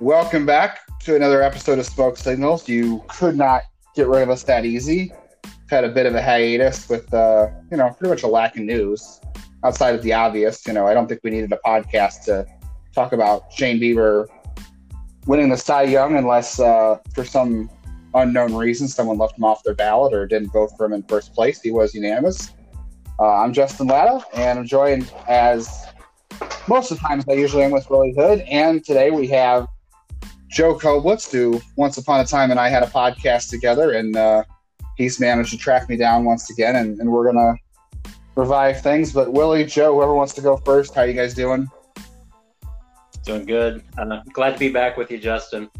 Welcome back to another episode of Smoke Signals. You could not get rid of us that easy. Had a bit of a hiatus with, uh, you know, pretty much a lack of news outside of the obvious. You know, I don't think we needed a podcast to talk about Shane Bieber winning the Cy Young unless, uh, for some unknown reason, someone left him off their ballot or didn't vote for him in first place. He was unanimous. Uh, I'm Justin Latta, and I'm joined as most of the times I usually am with Willie Hood. And today we have Joe Koblitz, who once upon a time and I had a podcast together, and uh, he's managed to track me down once again, and, and we're gonna revive things. But Willie, Joe, whoever wants to go first, how you guys doing? Doing good. Uh, glad to be back with you, Justin.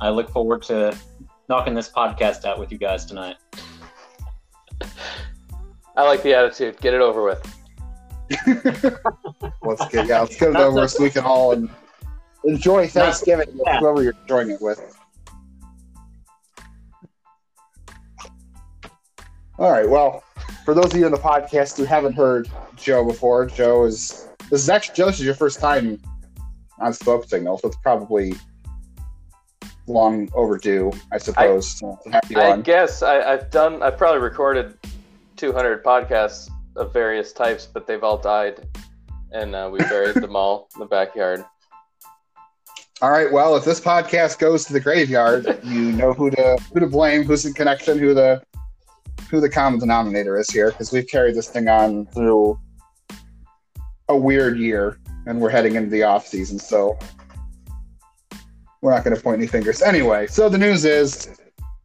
I look forward to knocking this podcast out with you guys tonight. I like the attitude. Get it over with. let's get yeah, let's get it over so we can all and enjoy Thanksgiving with yeah. whoever you're enjoying it with. All right. Well, for those of you in the podcast who haven't heard Joe before, Joe is this is actually Joe. This is your first time on Smoke Signal, so it's probably long overdue, I suppose. I, I guess I, have done. I've probably recorded 200 podcasts of various types, but they've all died, and uh, we buried them all in the backyard. All right. Well, if this podcast goes to the graveyard, you know who to who to blame, who's in connection, who the who the common denominator is here, because we've carried this thing on through a weird year, and we're heading into the off season. So we're not going to point any fingers. Anyway, so the news is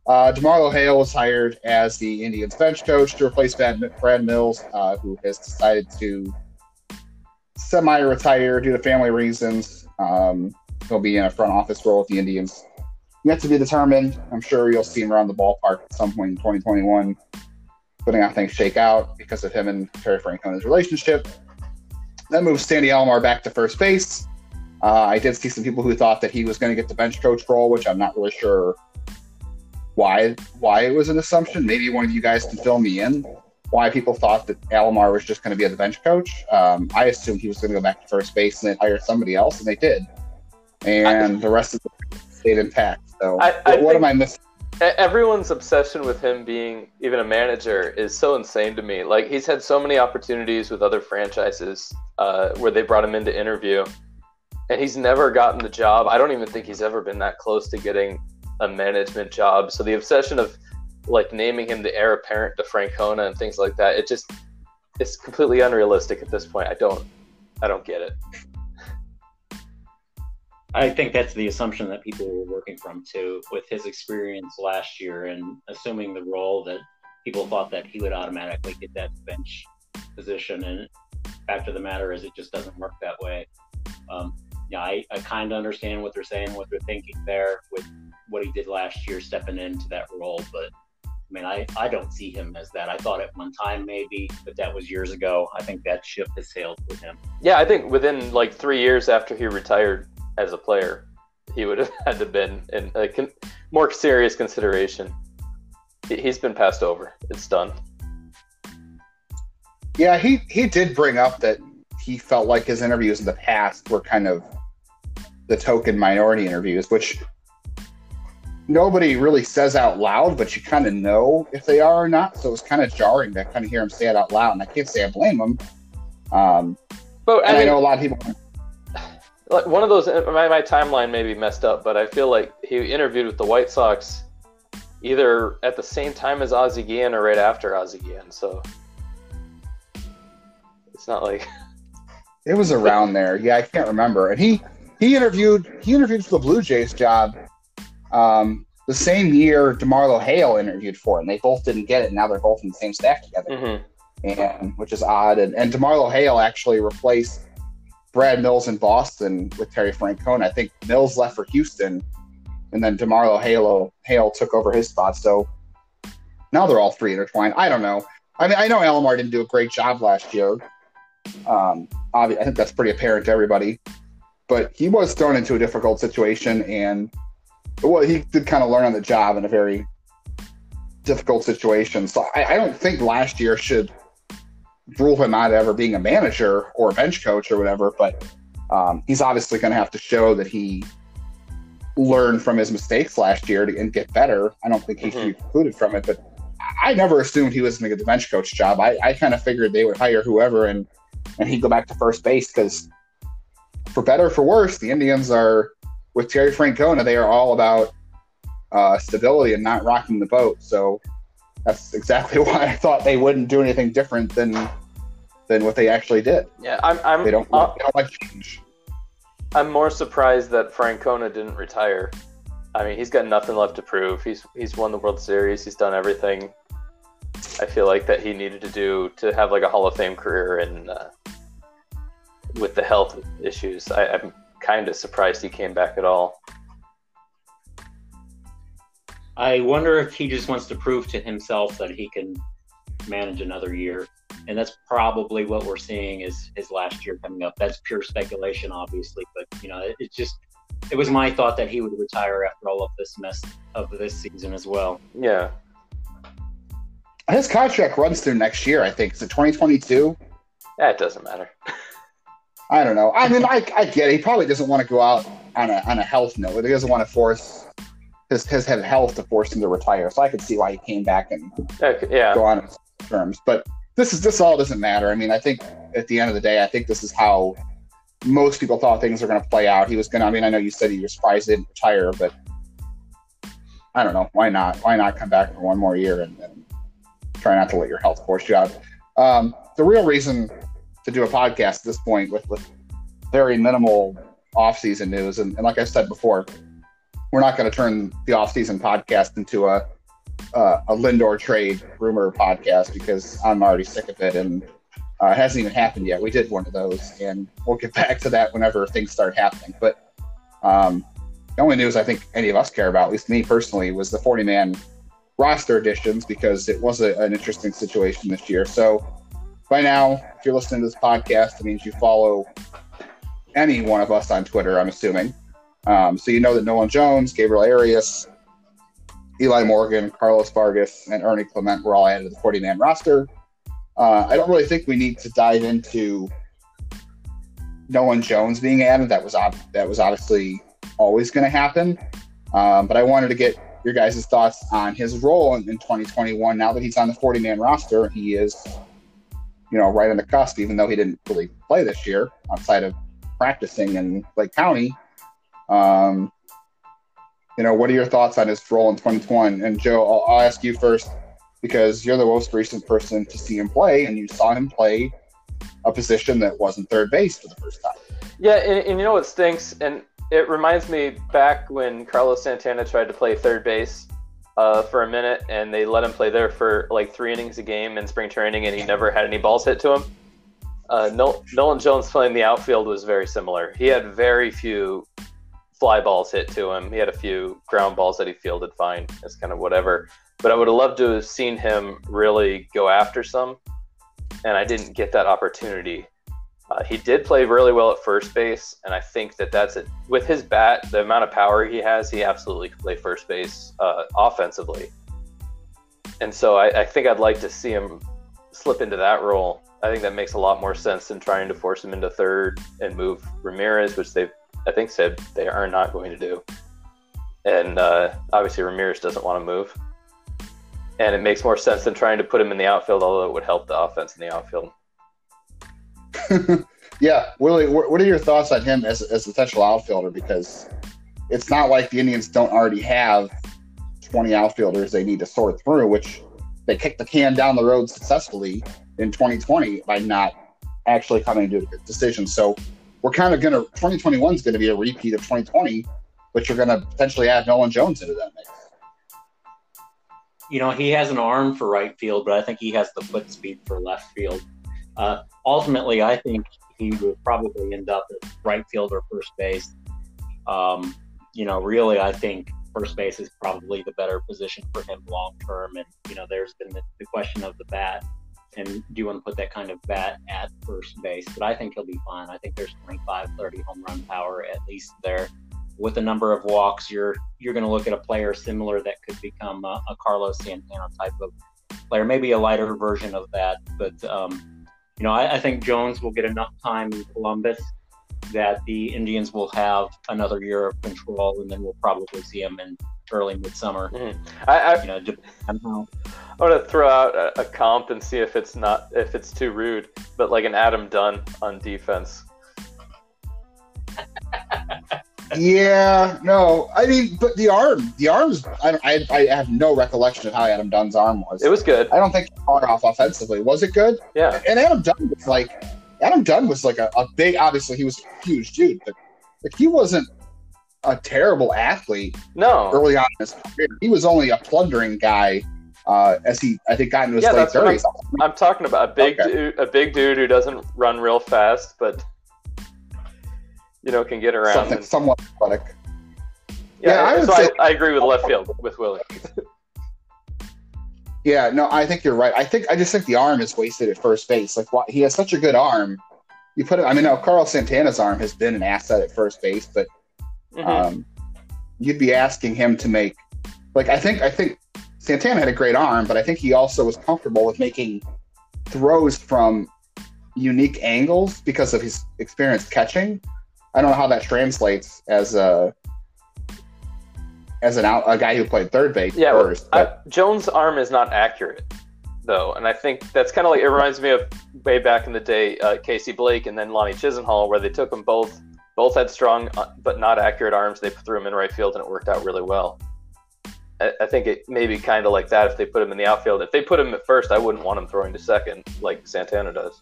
uh, DeMarlo Hale was hired as the Indians bench coach to replace Brad Mills, uh, who has decided to semi-retire due to family reasons. Um, he'll be in a front office role with the Indians. Yet to be determined. I'm sure you'll see him around the ballpark at some point in 2021, putting how things shake out because of him and Terry Francona's relationship. That moves Sandy Alomar back to first base. Uh, I did see some people who thought that he was going to get the bench coach role, which I'm not really sure why why it was an assumption. Maybe one of you guys can fill me in why people thought that Alomar was just going to be the bench coach. Um, I assumed he was going to go back to first base and then hire somebody else, and they did. And I, the rest of the stayed intact. So I, I what, what am I missing? Everyone's obsession with him being even a manager is so insane to me. Like he's had so many opportunities with other franchises uh, where they brought him in to interview, and he's never gotten the job. I don't even think he's ever been that close to getting a management job. So the obsession of like naming him the heir apparent to Francona and things like that, it just it's completely unrealistic at this point. I don't I don't get it. I think that's the assumption that people were working from too, with his experience last year and assuming the role that people thought that he would automatically get that bench position. And fact of the matter is, it just doesn't work that way. Um, yeah, I, I kind of understand what they're saying, what they're thinking there with what he did last year, stepping into that role. But I mean, I, I don't see him as that. I thought at one time maybe, but that was years ago. I think that ship has sailed with him. Yeah, I think within like three years after he retired as a player, he would have had to been in a con- more serious consideration. He's been passed over. It's done. Yeah, he he did bring up that he felt like his interviews in the past were kind of the token minority interviews, which nobody really says out loud, but you kind of know if they are or not. So it's kind of jarring to kind of hear him say it out loud. And I can't say I blame him. Um, but I, mean, I know a lot of people. Like one of those, my, my timeline may be messed up, but I feel like he interviewed with the White Sox either at the same time as Ozzie Guillen or right after Ozzie Guillen. So it's not like it was around there. Yeah, I can't remember. And he he interviewed he interviewed for the Blue Jays job um, the same year DeMarlo Hale interviewed for, it and they both didn't get it. And now they're both in the same staff together, mm-hmm. and which is odd. And, and DeMarlo Hale actually replaced Brad Mills in Boston with Terry Francona. I think Mills left for Houston, and then DeMarlo Hale Hale took over his spot. So now they're all three intertwined. I don't know. I mean, I know Alomar didn't do a great job last year. Um, I think that's pretty apparent to everybody. But he was thrown into a difficult situation, and well, he did kind of learn on the job in a very difficult situation. So I, I don't think last year should rule him out ever being a manager or a bench coach or whatever. But um, he's obviously going to have to show that he learned from his mistakes last year to, and get better. I don't think he should be precluded from it, but I never assumed he was going to get the bench coach job. I, I kind of figured they would hire whoever and and he'd go back to first base because, for better or for worse, the Indians are with Terry Francona. They are all about uh, stability and not rocking the boat. So that's exactly why I thought they wouldn't do anything different than than what they actually did. Yeah, I'm. I'm They don't. uh, they don't like change. I'm more surprised that Francona didn't retire. I mean, he's got nothing left to prove. He's he's won the World Series. He's done everything. I feel like that he needed to do to have like a Hall of Fame career, and uh, with the health issues, I, I'm kind of surprised he came back at all. I wonder if he just wants to prove to himself that he can manage another year. And that's probably what we're seeing is his last year coming up. That's pure speculation, obviously, but you know, it, it's just it was my thought that he would retire after all of this mess of this season as well. Yeah, His contract runs through next year. I think. Is it 2022? that eh, doesn't matter. I don't know. I mean, I, I get it. He probably doesn't want to go out on a on a health note. He doesn't want to force his his health to force him to retire. So I could see why he came back and eh, Okay, yeah, go on his terms. But this is this all doesn't matter. I mean, I think at the end of the day, I think this is how most people thought things were going to play out. He was going to. I mean, I know you said he was surprised he didn't retire, but I don't know. Why not? Why not come back for one more year and, and try not to let your health force you out? Um, the real reason to do a podcast at this point with with very minimal off-season news, and, and like I said before, we're not going to turn the off-season podcast into a uh, a Lindor trade rumor podcast because I'm already sick of it and uh, it hasn't even happened yet. We did one of those, and we'll get back to that whenever things start happening. But um, the only news I think any of us care about, at least me personally, was the 40 man roster additions because it was a, an interesting situation this year. So by now, if you're listening to this podcast, it means you follow any one of us on Twitter, I'm assuming. Um, so you know that Nolan Jones, Gabriel Arias, Eli Morgan, Carlos Vargas, and Ernie Clement were all added to the 40 man roster. Uh, I don't really think we need to dive into Nolan Jones being added. That was ob- that was obviously always going to happen. Um, but I wanted to get your guys' thoughts on his role in, in 2021. Now that he's on the 40 man roster, he is, you know, right on the cusp. Even though he didn't really play this year outside of practicing in Lake County. Um, you know, what are your thoughts on his role in 2021? And Joe, I'll, I'll ask you first because you're the most recent person to see him play, and you saw him play a position that wasn't third base for the first time. yeah, and, and you know what stinks, and it reminds me back when Carlos Santana tried to play third base uh, for a minute, and they let him play there for like three innings a game in spring training, and he never had any balls hit to him. Uh, Nol- Nolan Jones playing the outfield was very similar. He had very few fly balls hit to him. He had a few ground balls that he fielded fine. It's kind of whatever. But I would have loved to have seen him really go after some, and I didn't get that opportunity. Uh, he did play really well at first base, and I think that that's it. With his bat, the amount of power he has, he absolutely could play first base uh, offensively. And so I, I think I'd like to see him slip into that role. I think that makes a lot more sense than trying to force him into third and move Ramirez, which they've, I think, said they are not going to do. And uh, obviously, Ramirez doesn't want to move. And it makes more sense than trying to put him in the outfield, although it would help the offense in the outfield. yeah, Willie, what are your thoughts on him as, as a potential outfielder? Because it's not like the Indians don't already have 20 outfielders they need to sort through, which they kicked the can down the road successfully in 2020 by not actually coming to a decision. So we're kind of going to, 2021 is going to be a repeat of 2020, but you're going to potentially add Nolan Jones into that mix. You know, he has an arm for right field, but I think he has the foot speed for left field. Uh, ultimately, I think he will probably end up at right field or first base. Um, you know, really, I think first base is probably the better position for him long term. And, you know, there's been the, the question of the bat. And do you want to put that kind of bat at first base? But I think he'll be fine. I think there's 25, 30 home run power at least there. With a number of walks, you're you're going to look at a player similar that could become a, a Carlos Santana type of player, maybe a lighter version of that. But um, you know, I, I, think Jones will get enough time in Columbus that the Indians will have another year of control, and then we'll probably see him in early midsummer. Mhm. I, I, You know, depending on how I want to throw out a, a comp and see if it's not if it's too rude, but like an Adam Dunn on defense. Yeah, no, I mean, but the arm, the arms, I, I, I have no recollection of how Adam Dunn's arm was. It was good. I don't think he far off offensively. Was it good? Yeah. And Adam Dunn was like, Adam Dunn was like a, a big. Obviously, he was a huge dude, but like he wasn't a terrible athlete No. early on in his career. He was only a plundering guy uh, as he, I think, got into his Yeah, late what I'm- thirties. I'm talking about a big Okay. dude, a big dude who doesn't run real fast, but you know can get around. Something and- somewhat athletic. yeah, Yeah, I would so say- I, I agree with left field with Willie. Yeah, no, I think you're right. I think I just think the arm is wasted at first base. Like, why, he has such a good arm. You put it. I mean, now Carlos Santana's arm has been an asset at first base, but Mhm. um, you'd be asking him to make. Like, I think I think Santana had a great arm, but I think he also was comfortable with making throws from unique angles because of his experience catching. I don't know how that translates as a as an out, a guy who played third base Yeah, first. I, Jones' arm is not accurate though, and I think that's kind of like it reminds me of way back in the day, uh, Casey Blake and then Lonnie Chisenhall, where they took them both. Both had strong uh, but not accurate arms. They threw him in right field, and it worked out really well. I, think it may be kind of like that if they put him in the outfield. If they put him at first, I wouldn't want him throwing to second like Santana does.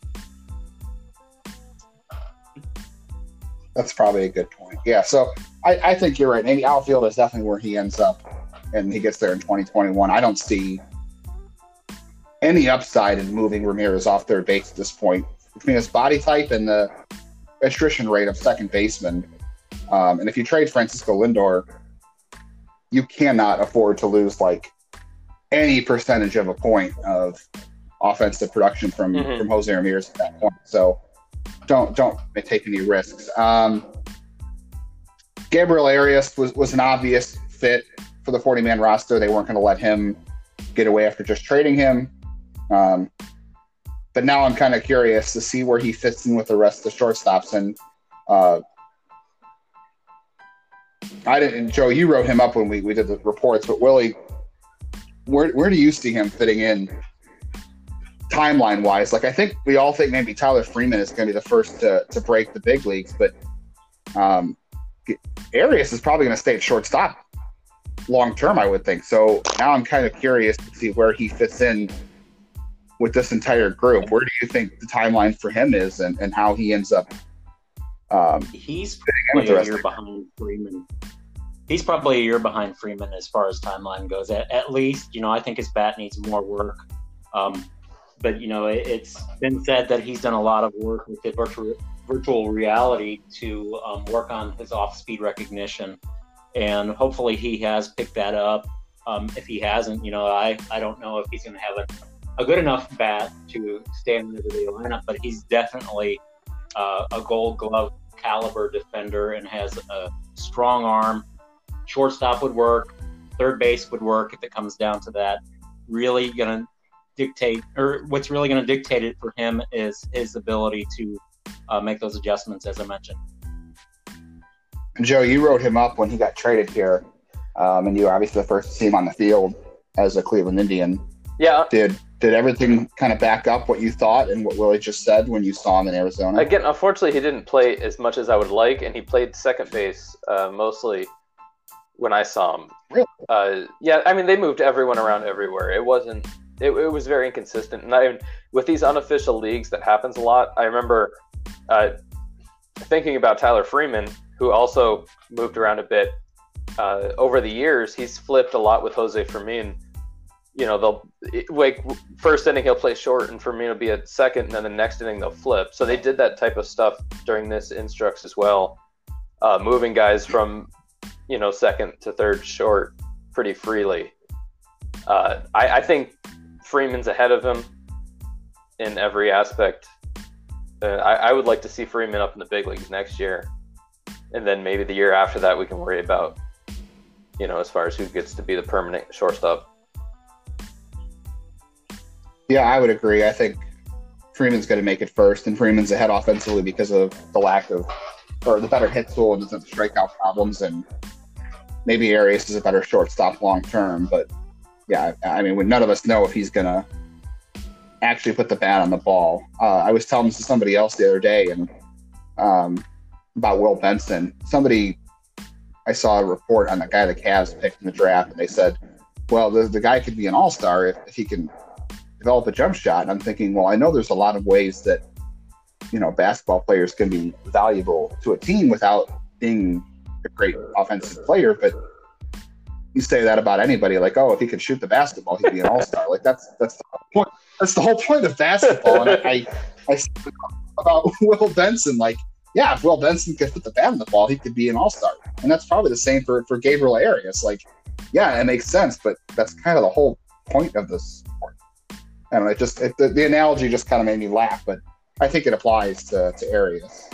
That's probably a good point. Yeah, so I, I think you're right. Maybe outfield is definitely where he ends up, and he gets there in 2021. I don't see any upside in moving Ramirez off third base at this point between his body type and the attrition rate of second baseman. Um, and if you trade Francisco Lindor, you cannot afford to lose like any percentage of a point of offensive production from Mhm. from Jose Ramirez at that point. So don't don't take any risks. Um, Gabriel Arias was, was an obvious fit for the 40 man roster. They weren't going to let him get away after just trading him. Um, but now I'm kind of curious to see where he fits in with the rest of the shortstops. And uh, I didn't, Joe, you wrote him up when we, we did the reports, but Willie, where, where do you see him fitting in timeline wise? Like, I think we all think maybe Tyler Freeman is going to be the first to, to break the big leagues, but um, Arias is probably going to stay at shortstop long term, I would think. So now I'm kind of curious to see where he fits in with this entire group. Where do you think the timeline for him is and, and how he ends up? Um, He's probably a year behind Freeman. He's probably a year behind Freeman as far as timeline goes. At, at least, you know, I think his bat needs more work. Um, but you know, it, it's been said that he's done a lot of work with the virtual virtual reality to um, work on his off-speed recognition, and hopefully he has picked that up. Um, if he hasn't, you know, I I don't know if he's going to have a, a good enough bat to stand in the lineup, but he's definitely uh, a Gold Glove caliber defender and has a strong arm. Shortstop would work, third base would work if it comes down to that. Really going to dictate, or what's really going to dictate it for him is his ability to uh, make those adjustments, as I mentioned. Joe, you wrote him up when he got traded here, um, and you were obviously the first to see him on the field as a Cleveland Indian. Yeah, Did did everything kind of back up what you thought and what Willie just said when you saw him in Arizona? Again, unfortunately, he didn't play as much as I would like, and he played second base uh, mostly when I saw him. Really? Uh, yeah, I mean, they moved everyone around everywhere. It wasn't. It, it was very inconsistent, and I, with these unofficial leagues, that happens a lot. I remember uh, thinking about Tyler Freeman, who also moved around a bit uh, over the years. He's flipped a lot with Jose Fermin. You know, they'll like first inning he'll play short, and Fermin will be at second, and then the next inning they'll flip. So they did that type of stuff during this instructs as well, uh, moving guys from you know second to third short pretty freely. Uh, I, I think Freeman's ahead of him in every aspect. Uh, I, I would like to see Freeman up in the big leagues next year, and then maybe the year after that we can worry about, you know, as far as who gets to be the permanent shortstop. Yeah, I would agree. I think Freeman's going to make it first, and Freeman's ahead offensively because of the lack of or the better hit tool and doesn't strikeout problems, and maybe Arias is a better shortstop long term. But yeah, I mean, none of us know if he's gonna actually put the bat on the ball. Uh, I was telling this to somebody else the other day, and um, about Will Benson. Somebody I saw a report on the guy the Cavs picked in the draft, and they said, "Well, the, the guy could be an all star if, if he can develop a jump shot." And I'm thinking, well, I know there's a lot of ways that you know basketball players can be valuable to a team without being a great offensive player, but you say that about anybody, like, oh, if he could shoot the basketball, he'd be an all star. like that's that's the point. That's the whole point of basketball. And I, I, I about Will Benson, like, yeah, if Will Benson could put the bat in the ball, he could be an all star. And that's probably the same for for Gabriel Arias. Like, yeah, it makes sense, but that's kind of the whole point of this. I don't know. It just it, the, the analogy just kind of made me laugh, but I think it applies to to Arias.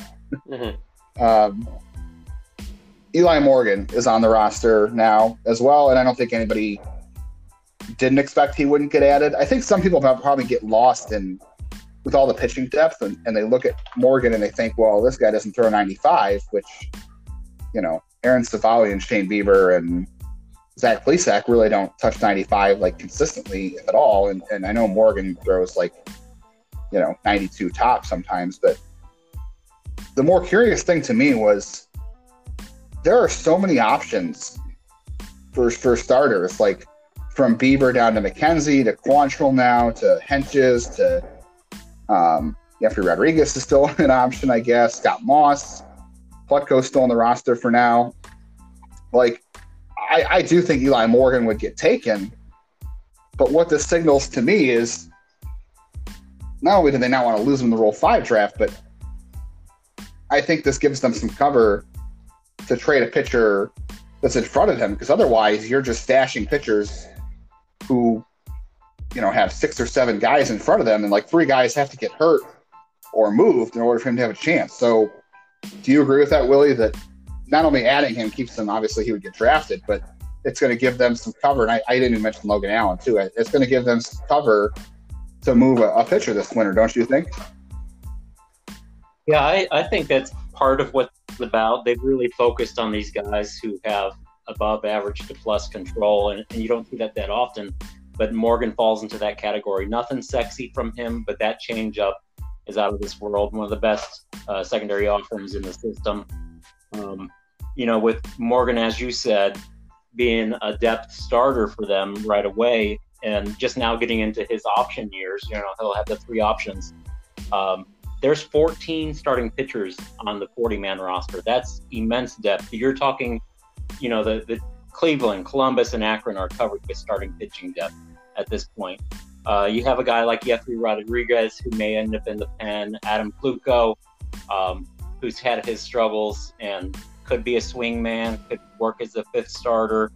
Mm-hmm. um, Eli Morgan is on the roster now as well, and I don't think anybody didn't expect he wouldn't get added. I think some people probably get lost in with all the pitching depth, and, and they look at Morgan and they think, well, this guy doesn't throw 95, which you know, Aaron Civale and Shane Bieber and Zach Plesac really don't touch 95 like consistently at all. And, and I know Morgan throws like, you know, 92 top sometimes, but the more curious thing to me was there are so many options for for starters, like from Bieber down to McKenzie to Quantrill now to Hentges to um, Jeffrey Rodriguez is still an option, I guess. Scott Moss, Plutko's still on the roster for now. Like, I, I do think Eli Morgan would get taken, but what this signals to me is not only do they not want to lose him in the Rule Five draft, but I think this gives them some cover to trade a pitcher that's in front of him because otherwise you're just stashing pitchers who you know have six or seven guys in front of them and like three guys have to get hurt or moved in order for him to have a chance. So do you agree with that willie that not only adding him keeps them obviously he would get drafted but it's going to give them some cover and I, I, didn't even mention logan allen too it's going to give them some cover to move a, a pitcher this winter don't you think yeah I, I think that's part of what about. They've really focused on these guys who have above average to plus control, and, and you don't see that that often. But Morgan falls into that category. Nothing sexy from him, but that changeup is out of this world. One of the best uh, secondary offerings in the system. Um, you know, with Morgan, as you said, being a depth starter for them right away, and just now getting into his option years, you know, he'll have the three options. Um, there's 14 starting pitchers on the 40 man roster. That's immense depth. You're talking, you know, the, the Cleveland, Columbus, and Akron are covered with starting pitching depth at this point. Uh, you have a guy like Jeffrey Rodriguez who may end up in the pen, Adam Plutko, um, who's had his struggles and could be a swing man, could work as a fifth starter.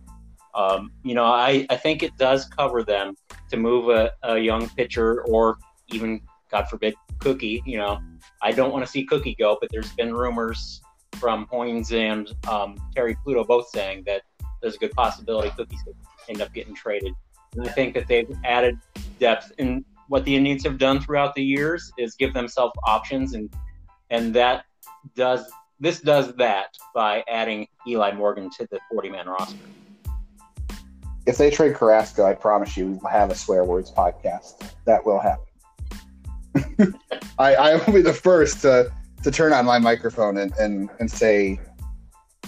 Um, you know, I, I think it does cover them to move a, a young pitcher or even God forbid, Cookie. You know, I don't want to see Cookie go, but there's been rumors from Hoynes and um, Terry Pluto both saying that there's a good possibility Cookie's could end up getting traded. And I think that they've added depth. And what the Indians have done throughout the years is give themselves options, and and that does this does that by adding Eli Morgan to the 40 man roster. If they trade Carrasco, I promise you we'll have a swear words podcast. That will happen. I, I will be the first to, to turn on my microphone and, and, and say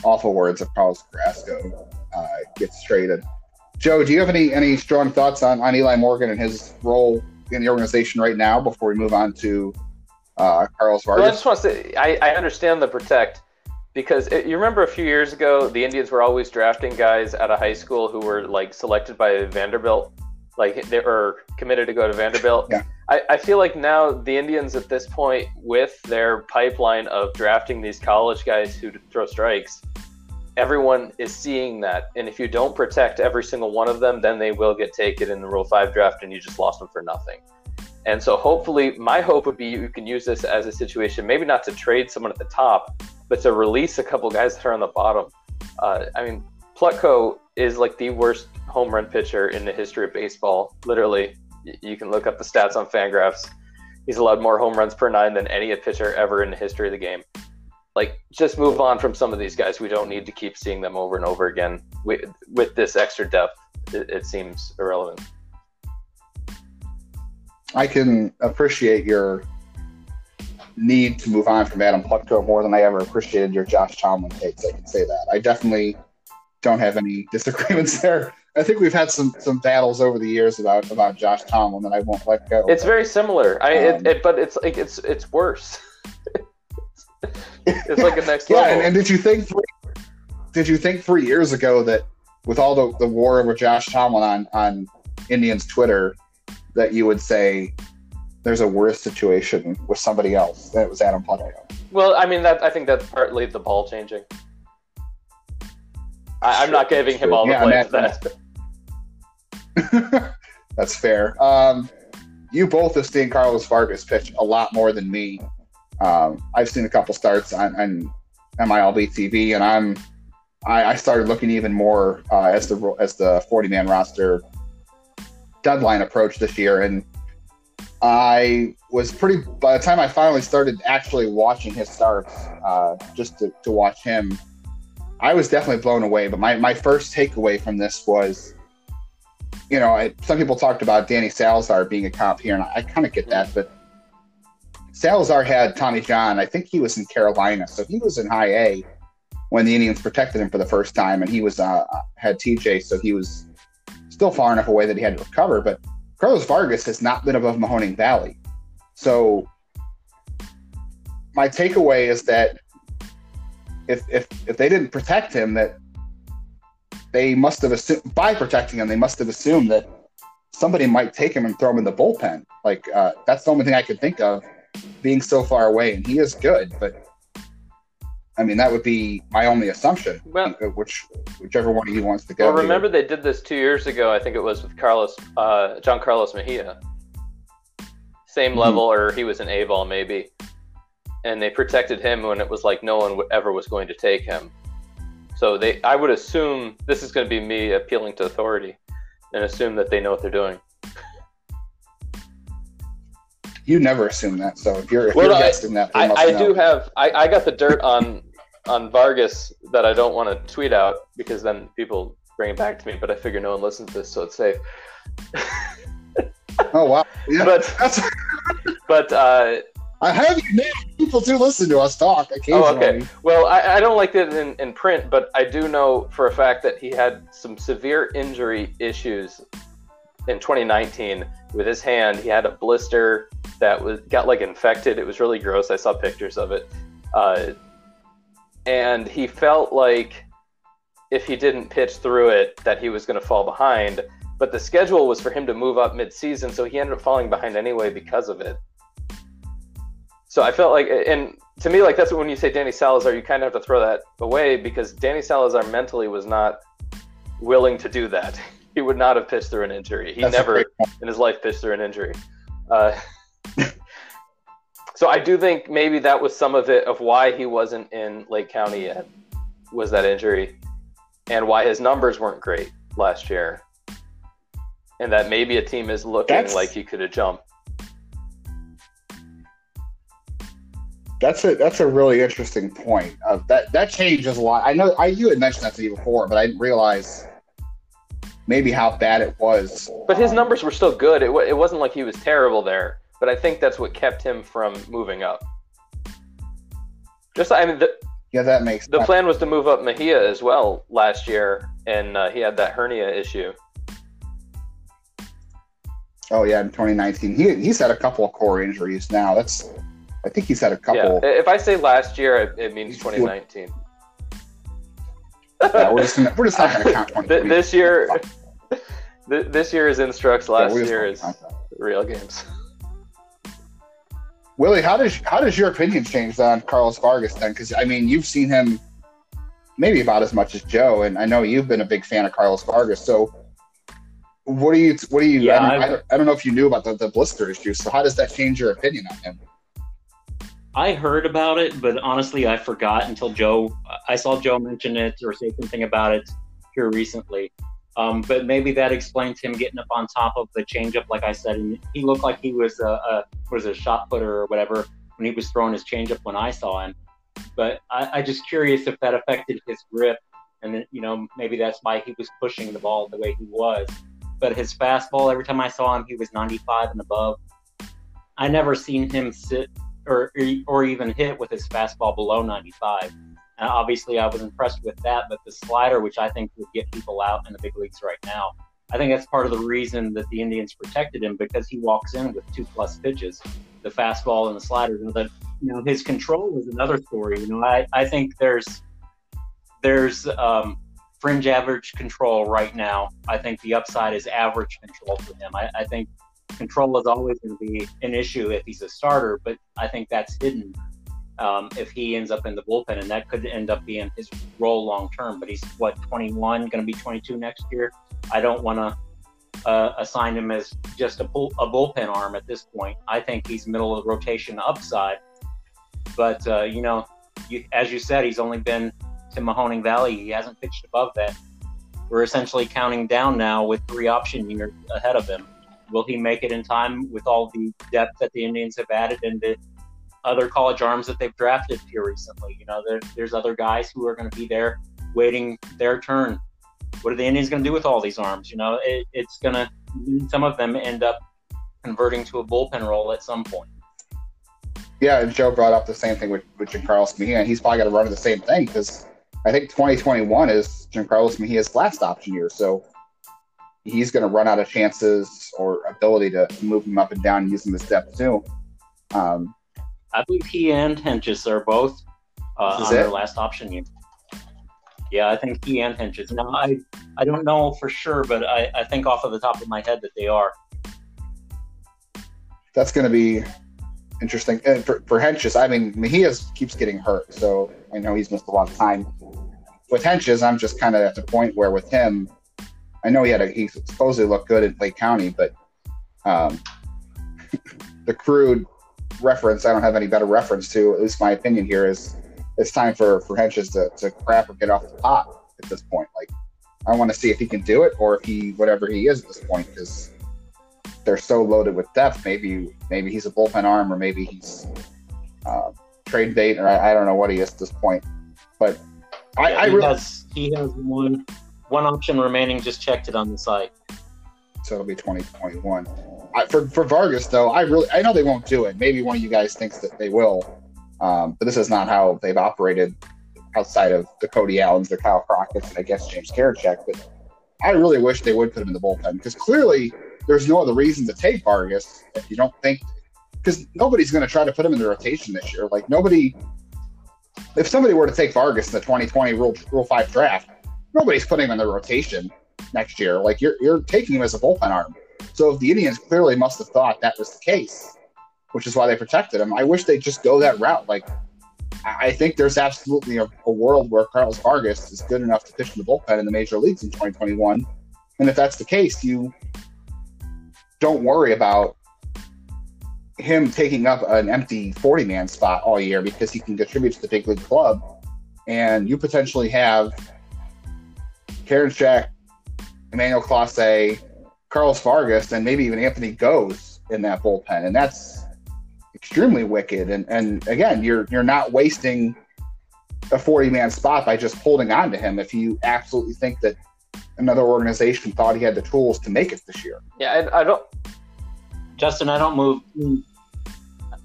awful words if Carlos Carrasco uh, gets traded. Joe, do you have any any strong thoughts on, on Eli Morgan and his role in the organization right now before we move on to uh, Carlos Vargas? Well, I just want to say I, I understand the protect because it, you remember a few years ago the Indians were always drafting guys out of high school who were like selected by Vanderbilt like they are committed to go to Vanderbilt. Yeah. I, I feel like now the Indians at this point, with their pipeline of drafting these college guys who throw strikes, everyone is seeing that. And if you don't protect every single one of them, then they will get taken in the Rule 5 draft and you just lost them for nothing. And so hopefully, my hope would be you can use this as a situation, maybe not to trade someone at the top, but to release a couple guys that are on the bottom. Uh, I mean, Plutko is like the worst home run pitcher in the history of baseball. Literally, you can look up the stats on Fangraphs. He's allowed more home runs per nine than any pitcher ever in the history of the game. like just move on from some of these guys. We don't need to keep seeing them over and over again with, with this extra depth. It, it seems irrelevant. I can appreciate your need to move on from Adam Plutko more than I ever appreciated your Josh Tomlin takes. I can say that. I definitely don't have any disagreements there. I think we've had some some battles over the years about about Josh Tomlin that I won't let go. It's very similar. I um, it, it, but it's like it's it's worse. it's like a next yeah, level. And, and did you think three, did you think three years ago that with all the, the war over Josh Tomlin on on Indians Twitter that you would say there's a worse situation with somebody else than it was Adam Plutko? Well, I mean that I think that's partly the ball changing. I, am not giving him all the yeah, blame for that. That's fair. Um, you both have seen Carlos Vargas pitch a lot more than me. Um, I've seen a couple starts on, on MILB TV, and I'm I, I started looking even more uh, as the as the 40 man roster deadline approached this year, and I was pretty. By the time I finally started actually watching his starts, uh, just to, to watch him, I was definitely blown away. But my, my first takeaway from this was, you know, I, some people talked about Danny Salazar being a comp here, and I, I kind of get that. But Salazar had Tommy John. I think he was in Carolina, so he was in High A when the Indians protected him for the first time, and he was uh, had TJ, so he was still far enough away that he had to recover. But Carlos Vargas has not been above Mahoning Valley, so my takeaway is that if if if they didn't protect him, that they must have assumed by protecting him, they must have assumed that somebody might take him and throw him in the bullpen. Like uh, that's the only thing I could think of, being so far away. And he is good, but I mean that would be my only assumption. Well, which whichever one he wants to go. Well, remember they did this two years ago. I think it was with Carlos, uh, Jean Carlos Mejia. Same mm-hmm. level, or he was an A ball maybe and they protected him when it was like no one ever was going to take him. So they, I would assume this is going to be me appealing to authority, and assume that they know what they're doing. You never assume that. So if you're, if well, you're guessing that, I, I do have. I, I got the dirt on on Vargas that I don't want to tweet out because then people bring it back to me. But I figure no one listens to this, so it's safe. oh wow! Yeah, but but uh, I have you named. People do listen to us talk occasionally. Oh, okay. Well, I, I don't like it in, in print, but I do know for a fact that he had some severe injury issues in 2019 with his hand. He had a blister that was got like infected. It was really gross. I saw pictures of it, uh, and he felt like if he didn't pitch through it, that he was going to fall behind. But the schedule was for him to move up mid-season, so he ended up falling behind anyway because of it. So I felt like, and to me, like that's when you say Danny Salazar, you kind of have to throw that away because Danny Salazar mentally was not willing to do that. He would not have pitched through an injury. He that's never in his life pitched through an injury. Uh, so I do think maybe that was some of it of why he wasn't in Lake County yet was that injury, and why his numbers weren't great last year, and that maybe a team is looking that's... like he could have jumped. That's a that's a really interesting point. Uh, that that changes a lot. I know I you had mentioned that to you before, but I didn't realize maybe how bad it was. But his um, numbers were still good. It, it wasn't like he was terrible there. But I think that's what kept him from moving up. Just I mean, the, yeah, that makes. The sense. plan was to move up Mejia as well last year, and uh, he had that hernia issue. Oh yeah, in 2019, he he's had a couple of core injuries now. That's I think he's had a couple. Yeah. If I say last year, it means 2019. yeah, we're just, gonna, we're just not going to count 2020. this year, this year is instructs. Last yeah, year is real games. Willie, how does how does your opinion change on Carlos Vargas then? Because I mean, you've seen him maybe about as much as Joe, and I know you've been a big fan of Carlos Vargas. So, what do you what do you? Yeah, I, don't, I, I, don't know if you knew about the, the blister issue. So, how does that change your opinion on him? I heard about it, but honestly, I forgot until Joe. I saw Joe mention it or say something about it here recently. Um, but maybe that explains him getting up on top of the changeup, like I said. And he looked like he was a, a was a shot putter or whatever when he was throwing his changeup when I saw him. But I, I just curious if that affected his grip, and then you know maybe that's why he was pushing the ball the way he was. But his fastball, every time I saw him, he was 95 and above. I never seen him sit or or even hit with his fastball below 95. And obviously, I was impressed with that. But the slider, which I think would get people out in the big leagues right now, I think that's part of the reason that the Indians protected him because he walks in with two plus pitches, the fastball and the slider. Know, that you know his control is another story. You know, I, I think there's there's um, fringe average control right now. I think the upside is average control for him. I, I think control is always going to be an issue if he's a starter, but I think that's hidden um, if he ends up in the bullpen, and that could end up being his role long term. But he's what 21, going to be 22 next year. I don't want to uh, assign him as just a, bull, a bullpen arm at this point. I think he's middle of the rotation upside. But uh, you know, you, as you said, he's only been to Mahoning Valley. He hasn't pitched above that. We're essentially counting down now with three option years ahead of him. Will he make it in time with all the depth that the Indians have added and the other college arms that they've drafted here recently? You know, there, there's other guys who are going to be there waiting their turn what are the Indians going to do with all these arms? You know, it, it's going to some of them end up converting to a bullpen role at some point. Yeah, Joe brought up the same thing with, with Giancarlo Mejia, and he's probably going to run the same thing because I think 2021 is Giancarlo Mejia's last option year, so he's going to run out of chances or ability to move him up and down and use him as depth too. Um, I believe he and Hentges are both uh, on it? their last option year. Yeah, I think he and Hentges. Now, I, I don't know for sure, but I, I think off of the top of my head that they are. That's going to be interesting. And for, for Hentges, I mean, Mejia keeps getting hurt, so I know he's missed a lot of time. With Hentges, I'm just kind of at the point where with him, I know he had a, he supposedly looked good in Lake County, but um, the crude reference. I don't have any better reference to. At least my opinion here is it's time for for Hentges to, to crap or get off the pot at this point. Like I want to see if he can do it or if he whatever he is at this point because they're so loaded with depth. Maybe maybe he's a bullpen arm or maybe he's uh, trade bait or I, I, don't know what he is at this point. But yeah, I, I he really, has he has one one option remaining. Just checked it on the site. So it'll be 2021. I, for for Vargas though, I really I know they won't do it. Maybe one of you guys thinks that they will, um, but this is not how they've operated outside of the Cody Allen's, the Kyle Crockett, and I guess James Karinchak. But I really wish they would put him in the bullpen because clearly there's no other reason to take Vargas if you don't think because nobody's going to try to put him in the rotation this year. Like nobody, if somebody were to take Vargas in the 2020 Rule Rule Five draft, nobody's putting him in the rotation next year. Like you're you're taking him as a bullpen arm. So if the Indians clearly must have thought that was the case, which is why they protected him. I wish they'd just go that route. Like, I think there's absolutely a, a, world where Carlos Vargas is good enough to pitch in the bullpen in the major leagues in 2021. And if that's the case, you don't worry about him taking up an empty 40 man spot all year because he can contribute to the big league club. And you potentially have Karinchak, Emmanuel Clase, Carlos Vargas, and maybe even Anthony Gose in that bullpen. And that's extremely wicked. And and again, you're you're not wasting a 40 man spot by just holding on to him if you absolutely think that another organization thought he had the tools to make it this year. Yeah, I, I don't. Justin, I don't move.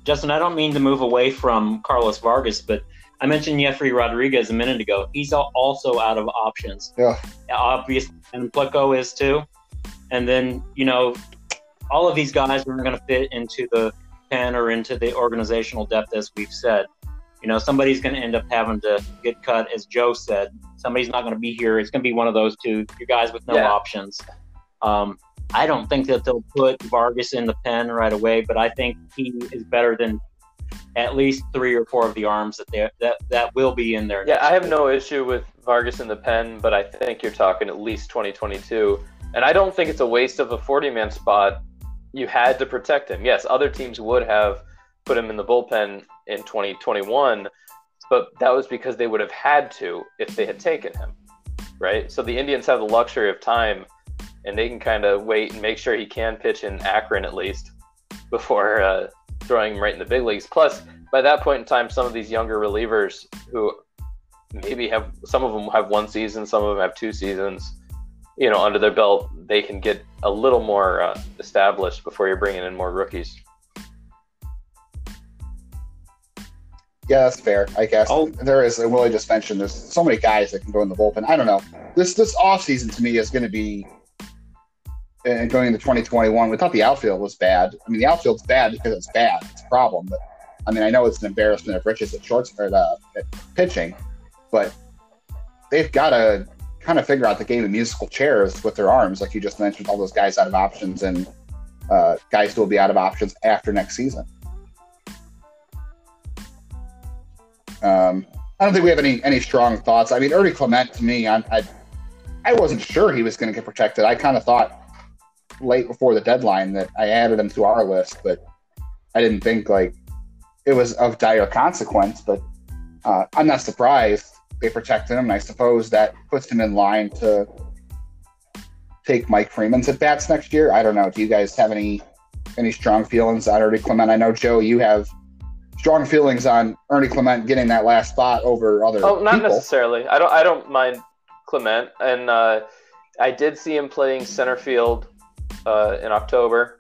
Justin, I don't mean to move away from Carlos Vargas, but I mentioned Jeffrey Rodriguez a minute ago. He's also out of options. Yeah. Obviously, and Plutko is too. And then, you know, all of these guys are going to fit into the pen or into the organizational depth, as we've said. You know, somebody's going to end up having to get cut, as Joe said. Somebody's not going to be here. It's going to be one of those two, you guys with no yeah. options. Um, I don't think that they'll put Vargas in the pen right away, but I think he is better than at least three or four of the arms that they that that will be in there. Yeah, I have no issue with Vargas in the pen, but I think you're talking at least 2022, and I don't think it's a waste of a 40 man spot you had to protect him. Yes, other teams would have put him in the bullpen in 2021, but that was because they would have had to if they had taken him, right? So the Indians have the luxury of time, and they can kind of wait and make sure he can pitch in Akron at least before uh, throwing him right in the big leagues. Plus, by that point in time, some of these younger relievers who maybe have some of them have one season, some of them have two seasons, you know, under their belt, they can get a little more uh, established before you're bringing in more rookies. Yeah, that's fair. I guess oh. there is. Willie just mentioned there's so many guys that can go in the bullpen. I don't know. This this off season to me is going to be, and going into 2021. We thought the outfield was bad. I mean, the outfield's bad because it's bad. It's a problem. But I mean, I know it's an embarrassment of riches at shorts or uh, at pitching, but they've got to kind of figure out the game of musical chairs with their arms, like you just mentioned. All those guys out of options and uh, guys who will be out of options after next season. Um, I don't think we have any any strong thoughts. I mean, Ernie Clement to me, I I, I wasn't sure he was going to get protected. I kind of thought late before the deadline that I added him to our list, but I didn't think like it was of dire consequence. But uh, I'm not surprised they protected him, and I suppose that puts him in line to take Mike Freeman's at bats next year. I don't know. Do you guys have any any strong feelings on Ernie Clement? I know Joe, you have strong feelings on Ernie Clement getting that last spot over other. Oh, not people. necessarily. I don't. I don't mind Clement, and uh, I did see him playing center field uh, in October,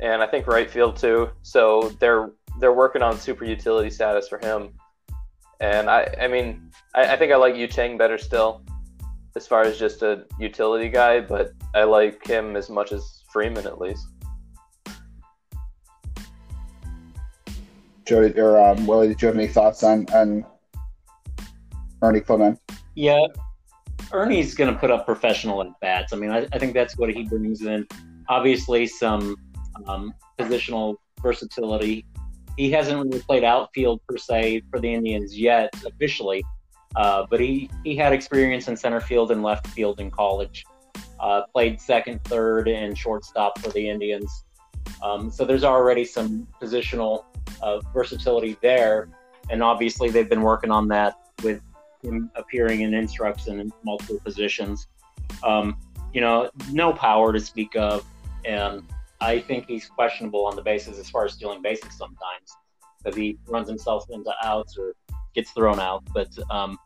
and I think right field too. So they're they're working on super utility status for him, and I I mean I, I think I like Yu Chang better still, as far as just a utility guy, but I like him as much as Freeman at least. Joe or um, Willie, did you have any thoughts on on Ernie Clement? Yeah, Ernie's going to put up professional at bats. I mean, I, I, think that's what he brings in. Obviously, some um, positional versatility. He hasn't really played outfield per se for the Indians yet officially, uh, but he he had experience in center field and left field in college. Uh, played second, third, and shortstop for the Indians. Um, so there's already some positional uh, versatility there. And obviously, they've been working on that with him appearing in instructs in multiple positions. Um, you know, no power to speak of, and I think he's questionable on the bases as far as stealing bases sometimes because he runs himself into outs or gets thrown out. But um,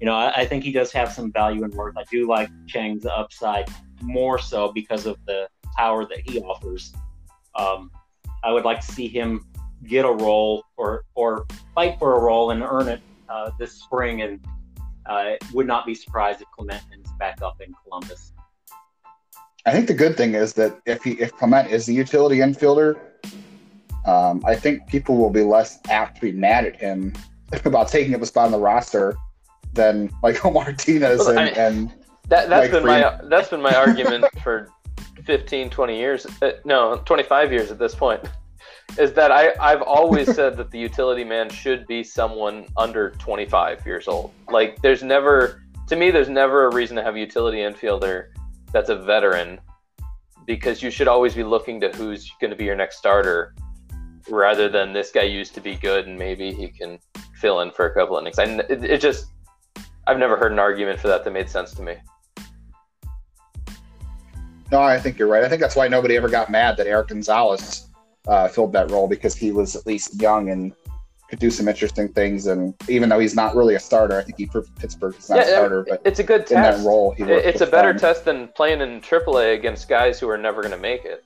you know, I, I, think he does have some value and worth. I do like Chang's upside more so because of the power that he offers. Um, I would like to see him get a role or or fight for a role and earn it uh, this spring, and uh, would not be surprised if Clement ends back up in Columbus. I think the good thing is that if he if Clement is the utility infielder, um, I think people will be less apt to be mad at him about taking up a spot on the roster than Michael Martinez well, and, I, and that, that's Mike been Freeman. my that's been my argument for 15, 20 years. Uh, no, 25 years at this point is that I, I've always said that the utility man should be someone under 25 years old. Like, there's never, to me, there's never a reason to have a utility infielder that's a veteran because you should always be looking to who's going to be your next starter rather than this guy used to be good and maybe he can fill in for a couple innings. And it, it just, I've never heard an argument for that that made sense to me. No, I think you're right. I think that's why nobody ever got mad that Eric Gonzalez uh, filled that role because he was at least young and could do some interesting things. And even though he's not really a starter, I think he proved Pittsburgh is not yeah, a starter. But it's a good test. In that role, it's a better fun. test than playing in AAA against guys who are never going to make it.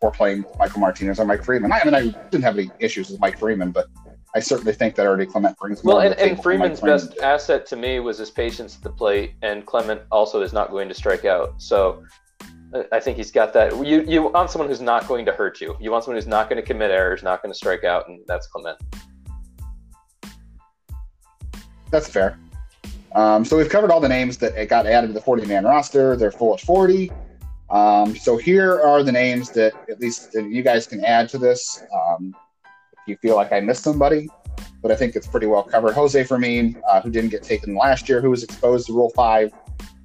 Or playing Michael Martinez or Mike Freeman. I mean, I didn't have any issues with Mike Freeman, but I certainly think that Ernie Clement brings well. And, and Freeman's best asset to me was his patience at the plate, and Clement also is not going to strike out. So I think he's got that. You you want someone who's not going to hurt you. You want someone who's not going to commit errors, not going to strike out, and that's Clement. That's fair. Um, so we've covered all the names that got added to the 40 man roster. They're full at 40. Um, so here are the names that at least you guys can add to this. Um, if you feel like I missed somebody, but I think it's pretty well covered. Jose Fermin, uh, who didn't get taken last year, who was exposed to Rule 5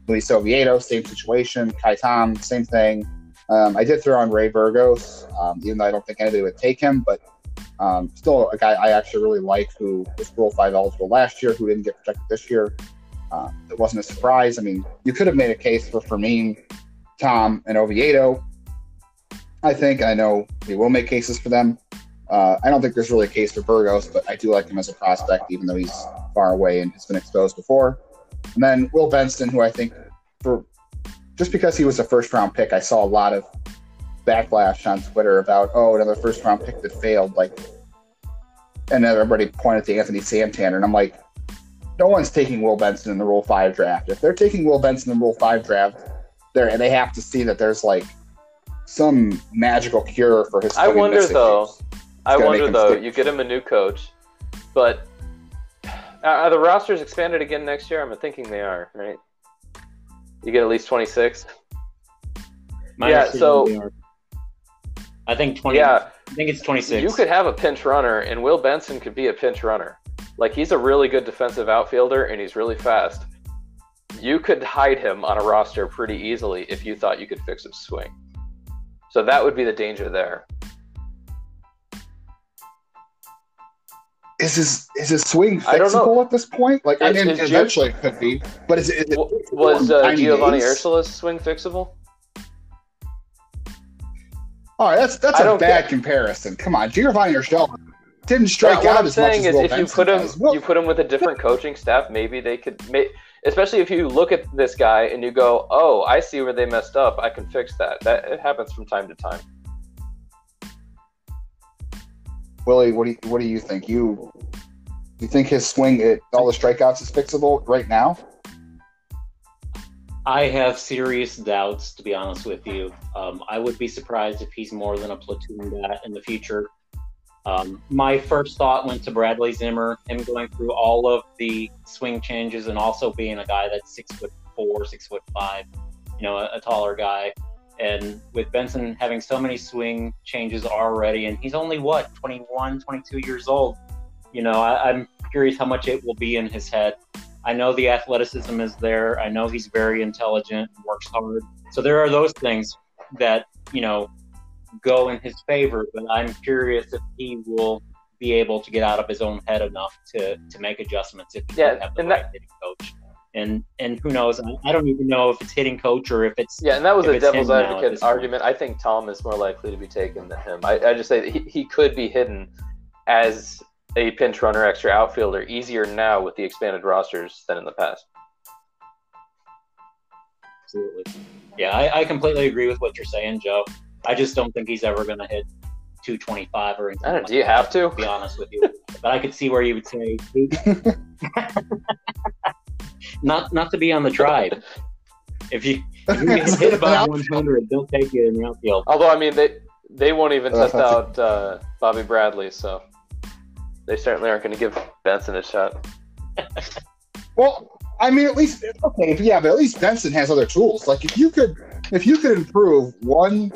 Luis Oviedo, same situation. Kai Tom, same thing. Um, I did throw on Ray Burgos, um, even though I don't think anybody would take him, but um, still a guy I actually really like who was Rule 5 eligible last year, who didn't get protected this year. Uh, it wasn't a surprise. I mean, you could have made a case for Fermin, Tom, and Oviedo. I think, I know we will make cases for them. Uh, I don't think there's really a case for Burgos, but I do like him as a prospect, even though he's far away and has been exposed before. And then Will Benson, who I think, for just because he was a first round pick, I saw a lot of backlash on Twitter about, oh, another first round pick that failed. Like, and then everybody pointed to Anthony Santander, and I'm like, no one's taking Will Benson in the Rule Five draft. If they're taking Will Benson in the Rule Five draft, there and they have to see that there's like some magical cure for his. I wonder though. I wonder though. stick. You get him a new coach, but are the rosters expanded again next year? I'm thinking they are, right? You get at least 26. My Yeah, so- I think twenty. Yeah, I think it's twenty six. you could have a pinch runner, and Will Benson could be a pinch runner. Like he's a really good defensive outfielder, and he's really fast. You could hide him on a roster pretty easily if you thought you could fix his swing. So that would be the danger there. Is his is his swing I fixable at this point? Like, I Is- mean, is Gio- eventually it could be, but is it, is it W- fixable Was in uh, Giovanny days? Urshela's swing fixable? All right, that's that's I a don't bad get- comparison. Come on, Giovanny Urshela didn't strike what out I'm as much saying as is, Will if you put him, does. You put him with a different coaching staff, maybe they could. May, especially if you look at this guy and you go, "Oh, I see where they messed up. I can fix that." That it happens from time to time. Willie, what do you, what do you think? You you think his swing, at all the strikeouts, is fixable right now? I have serious doubts, to be honest with you. Um, I would be surprised if he's more than a platoon bat in the future. Um, my first thought went to Bradley Zimmer, him going through all of the swing changes and also being a guy that's six foot four, six foot five, you know, a, a taller guy. And with Benson having so many swing changes already, and he's only what, 21, 22 years old, you know, I, I'm curious how much it will be in his head. I know the athleticism is there. I know he's very intelligent, and works hard. So there are those things that, you know, go in his favor, but I'm curious if he will be able to get out of his own head enough to, to make adjustments if he Yeah, doesn't have the right that- hitting coach. And and who knows? I, I don't even know if it's hitting coach or if it's Yeah, and that was If a devil's now advocate this point. argument. I think Tom is more likely to be taken than him. I, I just say that he, he could be hidden as a pinch runner, extra outfielder, easier now with the expanded rosters than in the past. absolutely. Yeah, I, I completely agree with what you're saying, Joe. I just don't think he's ever going to hit 225 or anything. I don't like do you that, have to? To be honest with you, but I could see where you would say, not not to be on the tribe. If you if you can hit about 100, they'll take you in the outfield. Although I mean they they won't even Uh, test out uh, Bobby Bradley, so they certainly aren't going to give Benson a shot. Well, I mean, at least okay, yeah, but at least Benson has other tools. Like if you could, if you could improve one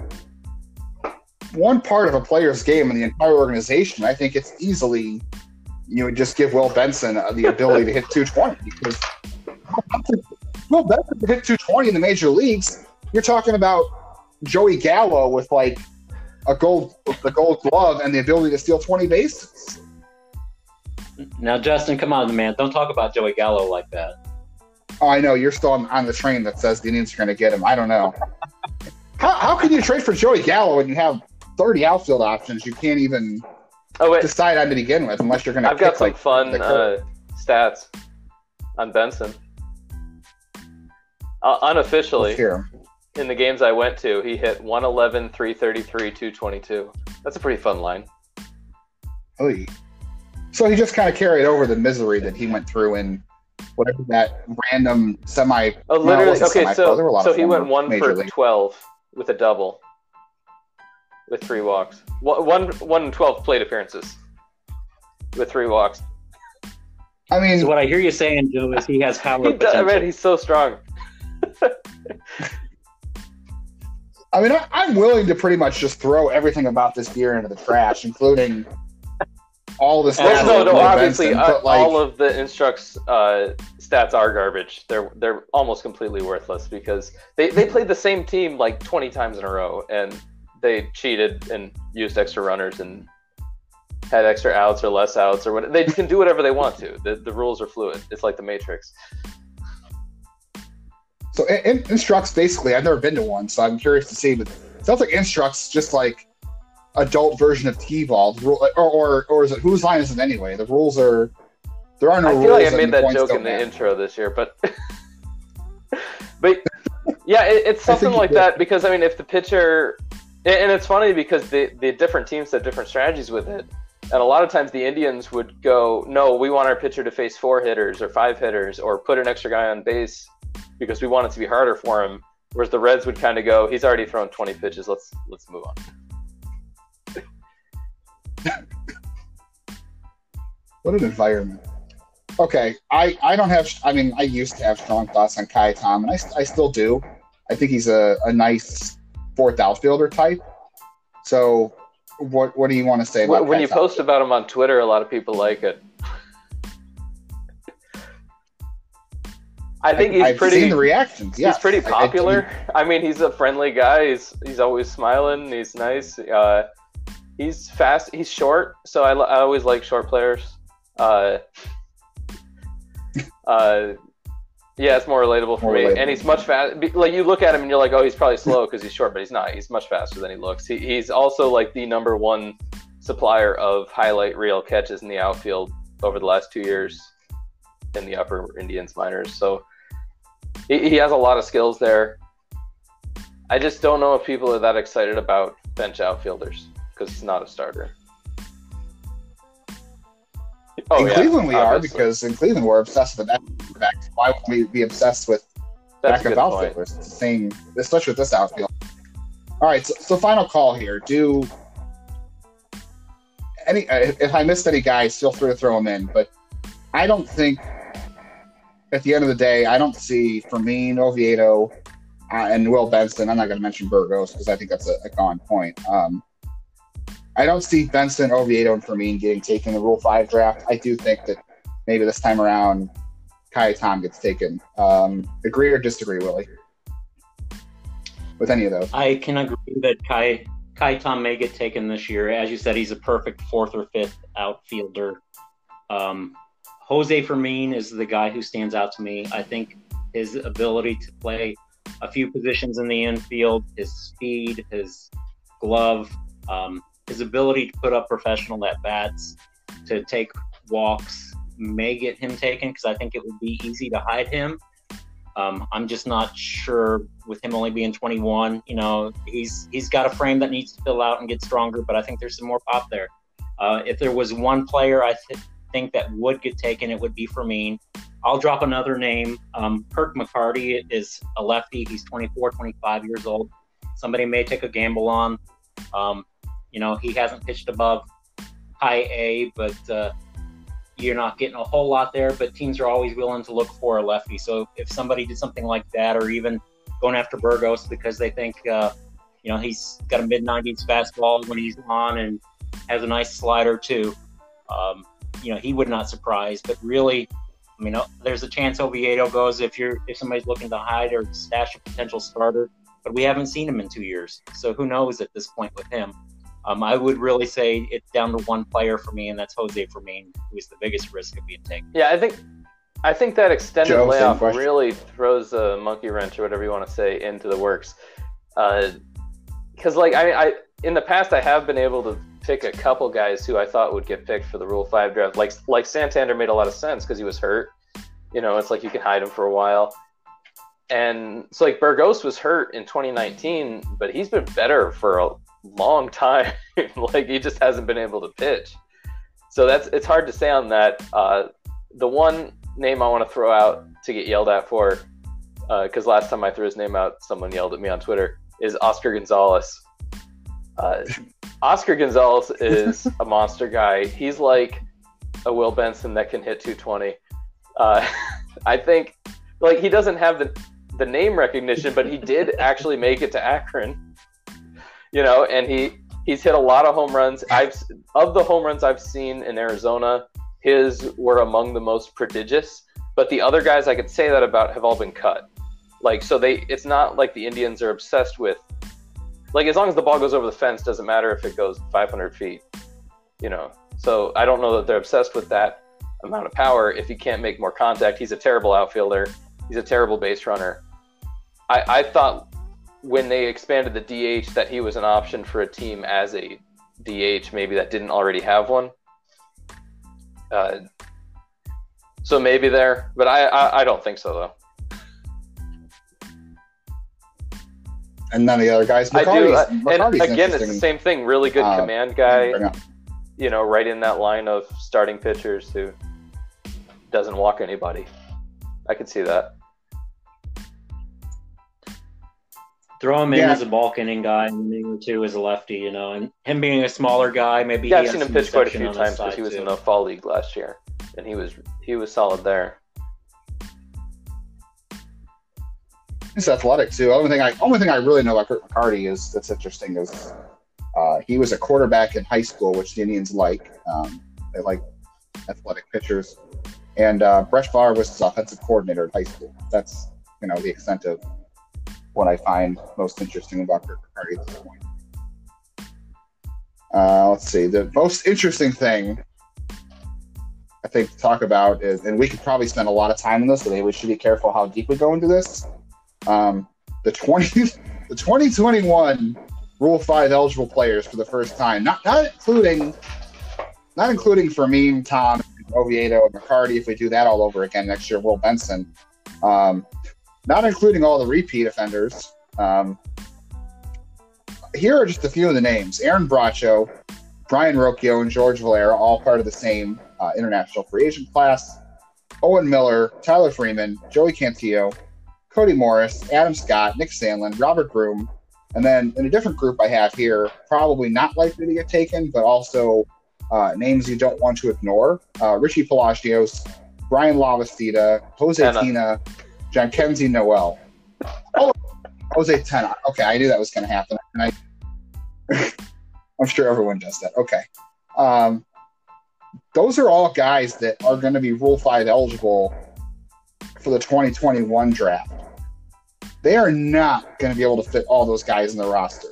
one part of a player's game in the entire organization, I think it's easily you would just give Will Benson uh, the ability to hit 220 because Will Benson could hit 220 in the major leagues. You're talking about Joey Gallo with like a gold the gold glove and the ability to steal 20 bases. Now, Justin, come on, man, don't talk about Joey Gallo like that. Oh, I know you're still on, on the train that says the Indians are going to get him. I don't know. How, how can you trade for Joey Gallo when you have 30 outfield options? You can't even Oh wait, decide on to begin with unless you're going to. I've got some like, fun uh, stats on Benson. Uh, unofficially, in the games I went to, he hit 111, 333, 222. That's a pretty fun line. Oy. So he just kind of carried over the misery that he went through in whatever that random semi. Oh, literally. wasn't okay, semi-pro. There were a so lot so of he went former one for League. 12 with a double, with three walks. One, one, one in 12 plate appearances with three walks. I mean, So what I hear you saying, Joe, is he has power He does, potential. man, he's so strong. I mean, I, I'm willing to pretty much just throw everything about this year into the trash, including all the stats. no, no, obviously, uh, like, all of the Instructs uh, stats are garbage. They're they're almost completely worthless because they, they played the same team like 20 times in a row and they cheated and used extra runners and had extra outs or less outs or what. They can do whatever they want to. The, the rules are fluid. It's like the Matrix. So in, in, instructs basically, I've never been to one, so I'm curious to see. But sounds like Instructs just like adult version of T-ball, or, or or is it whose line is it anyway? The rules are there are no I rules. feel like I made that joke in the intro this year, but but yeah, it, it's something like that because I mean, if the pitcher and and it's funny because the the different teams have different strategies with it, and a lot of times the Indians would go, no, we want our pitcher to face four hitters or five hitters or put an extra guy on base because we want it to be harder for him. Whereas the Reds would kind of go, he's already thrown 20 pitches. Let's let's move on. What an environment. Okay, I, I don't have. I mean, I used to have strong thoughts on Kai Tom, and I, I still do. I think he's a, a nice fourth outfielder type. So, what what do you want to say about When, when Kai you Tom? post about him on Twitter, a lot of people like it. I think he's I've pretty. seen the reactions. He's pretty I- I- popular. I, mean, he's a friendly guy. He's he's always smiling. He's nice. Uh, he's fast. He's short, so I, I always like short players. Uh, uh, yeah, it's more relatable for More me. relatable. And he's much fast. Like you look at him and you're like, oh, he's probably slow because he's short, but he's not. He's much faster than he looks. He, he's also like the number one supplier of highlight reel catches in the outfield over the last two years in the Upper Indians minors. So he, he has a lot of skills there. I just don't know if people are that excited about bench outfielders because it's not a starter. Oh, in yeah, Cleveland, we are because in Cleveland we're obsessed with that. Why would we be obsessed with That's a backup point. outfielders? It's the same, especially with this outfield. All right, so, so final call here. Do any uh, if I missed any guys, feel free to throw them in. But I don't think at the end of the day, I don't see Fermin, Oviedo, uh, and Will Benson. I'm not going to mention Burgos because I think that's a, a gone point. Um, I don't see Benson, Oviedo, and Fermin getting taken in the Rule Five draft. I do think that maybe this time around, Kai Tom gets taken. Um, agree or disagree, Willie? With any of those? I can agree that Kai Kai Tom may get taken this year. As you said, he's a perfect fourth or fifth outfielder. Um, Jose Fermin is the guy who stands out to me. I think his ability to play a few positions in the infield, his speed, his glove, um, his ability to put up professional at bats, to take walks, may get him taken because I think it would be easy to hide him. Um, I'm just not sure with him only being 21. You know, he's he's got a frame that needs to fill out and get stronger, but I think there's some more pop there. Uh, if there was one player I th- think that would get taken, it would be Fermin. I'll drop another name. Um, Kirk McCarty is a lefty. He's 24, 25 years old. Somebody may take a gamble on. Um, you know, he hasn't pitched above high A, but uh, you're not getting a whole lot there. But teams are always willing to look for a lefty. So if somebody did something like that, or even going after Burgos because they think, uh, you know, he's got a mid 90s fastball when he's on and has a nice slider too. Um, you know, he would not surprise. But really, I mean, uh, there's a chance Oviedo goes if you're if somebody's looking to hide or stash a potential starter. But we haven't seen him in two years, so who knows at this point with him. Um, I would really say it's down to one player for me, and that's Jose Fermin, who is the biggest risk of being taken. Yeah, I think I think that extended Joe, layoff really throws a monkey wrench or whatever you want to say into the works. Because like I, I in the past I have been able to pick a couple guys who I thought would get picked for the Rule Five draft. Like like Santander made a lot of sense because he was hurt. You know, it's like you can hide him for a while. And so like Burgos was hurt in 2019, but he's been better for a long time. like he just hasn't been able to pitch. So that's it's hard to say on that. Uh, the one name I want to throw out to get yelled at for, because last time I threw his name out, someone yelled at me on Twitter, is Oscar Gonzalez. Uh, Oscar Gonzalez is a monster guy. He's like a Will Benson that can hit 220. Uh, I think, like, he doesn't have the the name recognition, but he did actually make it to Akron. You know, and he he's hit a lot of home runs. I've of the home runs I've seen in Arizona, his were among the most prodigious. But the other guys I could say that about have all been cut. Like so they it's not like the Indians are obsessed with like as long as the ball goes over the fence, doesn't matter if it goes 500 feet. You know, so I don't know that they're obsessed with that amount of power. If he can't make more contact, he's a terrible outfielder. He's a terrible base runner. I, I thought when they expanded the DH that he was an option for a team as a DH, maybe that didn't already have one. Uh, so maybe there, but I, I, I don't think so though. And none of the other guys. I do, uh, McCarty's and again, it's the same thing. Really good uh, command guy. You know, right in that line of starting pitchers who doesn't walk anybody. I could see that. Throw him in Yeah. as a bulk inning guy, and inning or two as a lefty, you know, and him being a smaller guy, maybe. Yeah, he I've seen him pitch quite a few times because he was too. in the fall league last year, and he was he was solid there. He's athletic too. Only thing I only thing I really know about Kurt McCarty is that's interesting is uh, he was a quarterback in high school, which the Indians like. Um, they like athletic pitchers, and uh, Favre was his offensive coordinator in high school. That's you know the extent of what I find most interesting about Kurt McCarty at this point. Uh, let's see. The most interesting thing I think to talk about is, and we could probably spend a lot of time on this, but we should be careful how deep we go into this. Um, the twenty, the twenty twenty one Rule Five eligible players for the first time, not not including, not including Fermin, Tom, Oviedo, and McCarty. If we do that all over again next year, Will Benson, um, not including all the repeat offenders. Um, here are just a few of the names: Aaron Bracho, Brayan Rocchio, and George Valera, all part of the same uh, international free agent class. Owen Miller, Tyler Freeman, Joey Cantillo, Cody Morris, Adam Scott, Nick Sandlin, Robert Broom, and then in a different group I have here, probably not likely to get taken, but also uh, names you don't want to ignore: uh, Richie Palacios, Bryan Lavastida, Jose Tenna. Tina, Jhonkensy Noel. Oh, Jose Tenna. Okay, I knew that was going to happen, and I, I'm sure everyone does that. Okay. Um, those are all guys that are going to be Rule 5 eligible for the 2021 draft. They are not going to be able to fit all those guys in the roster.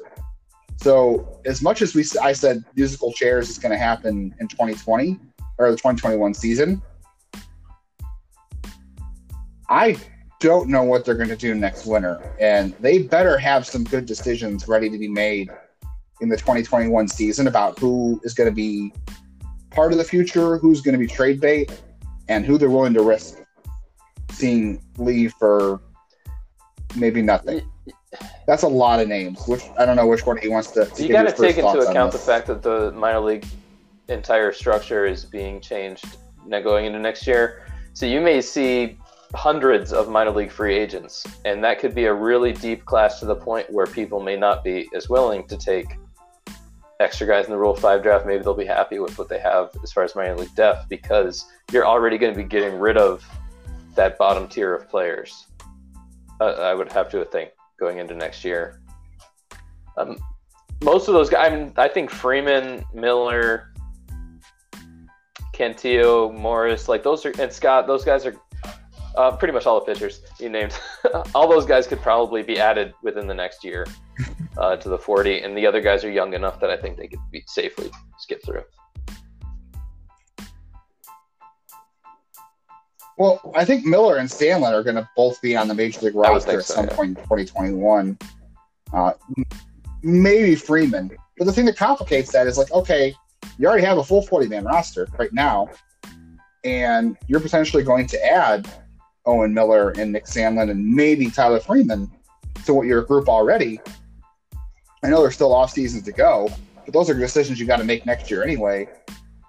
So, as much as we, I said musical chairs is going to happen in 2020 or the 2021 season, I don't know what they're going to do next winter. And they better have some good decisions ready to be made in the 2021 season about who is going to be part of the future, who's going to be trade bait, and who they're willing to risk seeing leave for maybe nothing. That's a lot of names. Which I don't know which one he wants to. to you got to take into account the fact that the minor league entire structure is being changed now going into next year. So you may see hundreds of minor league free agents, and that could be a really deep class to the point where people may not be as willing to take extra guys in the Rule Five draft. Maybe they'll be happy with what they have as far as minor league depth because you're already going to be getting rid of that bottom tier of players. Uh, I would have to think going into next year. Um, most of those guys, I, I think Freeman, Miller, Cantillo, Morris, like those are, and Scott, those guys are uh, pretty much all the pitchers you named. all those guys could probably be added within the next year uh, to the 40, and the other guys are young enough that I think they could be safely skip through. Well, I think Miller and Sandlin are going to both be on the major league roster at so, some yeah. point in 2021. Uh, maybe Freeman. But the thing that complicates that is like, okay, you already have a full 40 man roster right now, and you're potentially going to add Owen Miller and Nick Sandlin and maybe Tyler Freeman to what your group already. I know there's still off seasons to go, but those are decisions you got to make next year anyway.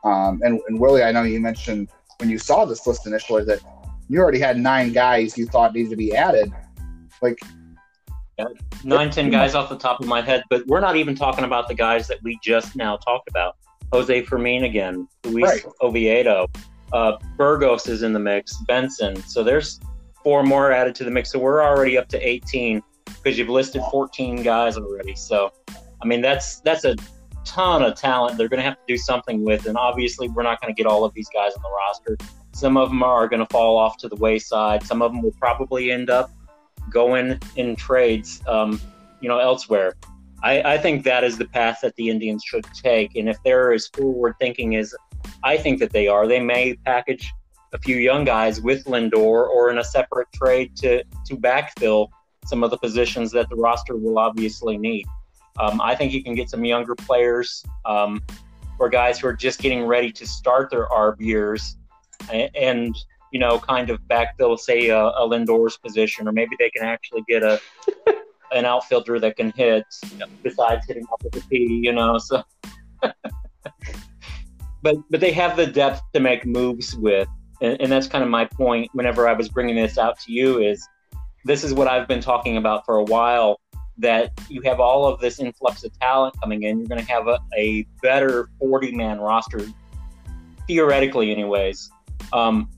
Um, and, and Willie, I know you mentioned when you saw this list initially that you already had nine guys you thought needed to be added. Like, nine, ten guys off the top of my head, but we're not even talking about the guys that we just now talked about. Jose Fermin again, Luis Right. Oviedo, uh, Burgos is in the mix, Benson. So there's four more added to the mix. So we're already up to 18 because you've listed 14 guys already. So, I mean, that's that's a ton of talent they're going to have to do something with. And obviously, we're not going to get all of these guys on the roster. Some of them are going to fall off to the wayside. Some of them will probably end up going in trades, um, you know, elsewhere. I, I think that is the path that the Indians should take. And if they're as forward thinking as I think that they are, they may package a few young guys with Lindor or in a separate trade to to backfill some of the positions that the roster will obviously need. Um, I think you can get some younger players um, or guys who are just getting ready to start their ARB years and, and you know, kind of backfill, say, a, a Lindor's position, or maybe they can actually get a an outfielder that can hit besides hitting off with the tee, you know. So, but but they have the depth to make moves with, and, and that's kind of my point. Whenever I was bringing this out to you, is this is what I've been talking about for a while. That you have all of this influx of talent coming in, you're going to have a, a better 40 man roster, theoretically, anyways. Um,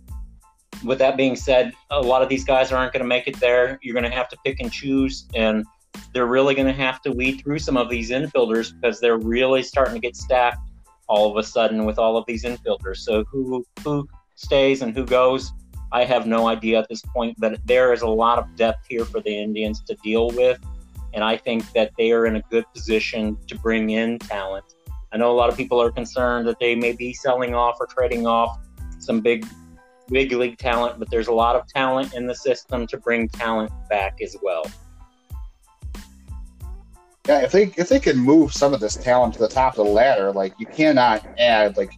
with that being said, a lot of these guys aren't going to make it there. You're going to have to pick and choose, and they're really going to have to weed through some of these infielders because they're really starting to get stacked all of a sudden with all of these infielders. So who who stays and who goes, I have no idea at this point. But there is a lot of depth here for the Indians to deal with, and I think that they are in a good position to bring in talent. I know a lot of people are concerned that they may be selling off or trading off some big big league talent, but there's a lot of talent in the system to bring talent back as well. Yeah, if they if they can move some of this talent to the top of the ladder, like you cannot add like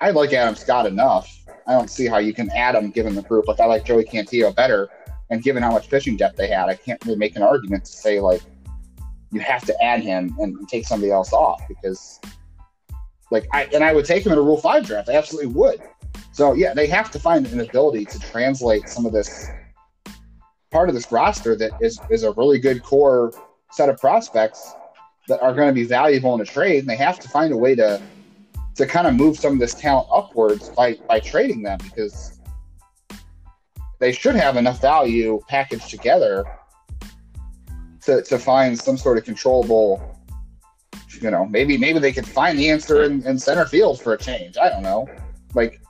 I like Adam Scott enough. I don't see how you can add him given the group. Like I like Joey Cantillo better, and given how much pitching depth they had, I can't really make an argument to say like you have to add him and take somebody else off because like I and I would take him in a Rule Five draft. I absolutely would. So yeah, they have to find an ability to translate some of this part of this roster that is is a really good core set of prospects that are going to be valuable in a trade, and they have to find a way to to kind of move some of this talent upwards by by trading them because they should have enough value packaged together to, to find some sort of controllable you know maybe maybe they could find the answer in, in center field for a change. I don't know. Like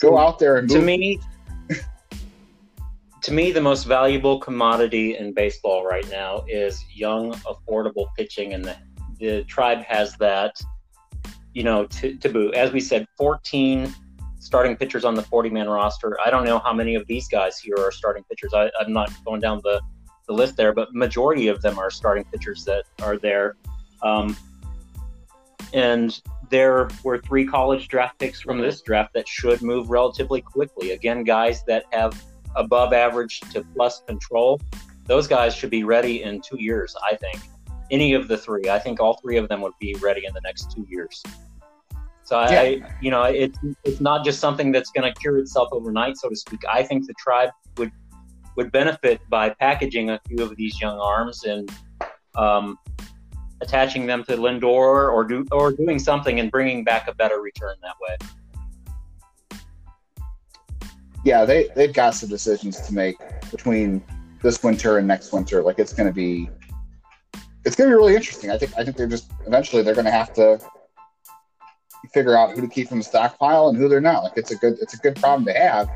go out there and to me to me the most valuable commodity in baseball right now is young affordable pitching and the, the tribe has that you know to, to boot. As we said 14 starting pitchers on the 40 man roster i don't know how many of these guys here are starting pitchers I, i'm not going down the, the list there but majority of them are starting pitchers that are there um, and there were three college draft picks from this draft that should move relatively quickly. Again, guys that have above average to plus control. Those guys should be ready in two years, I think. Any of the three. I think all three of them would be ready in the next two years. So yeah. I, you know, it's it's not just something that's going to cure itself overnight, so to speak. I think the tribe would would benefit by packaging a few of these young arms and um, attaching them to Lindor or do or doing something and bringing back a better return that way. Yeah, they they've got some decisions to make between this winter and next winter. Like it's going to be it's going to be really interesting. I think I think they're just eventually they're going to have to figure out who to keep from the stockpile and who they're not. Like it's a good it's a good problem to have.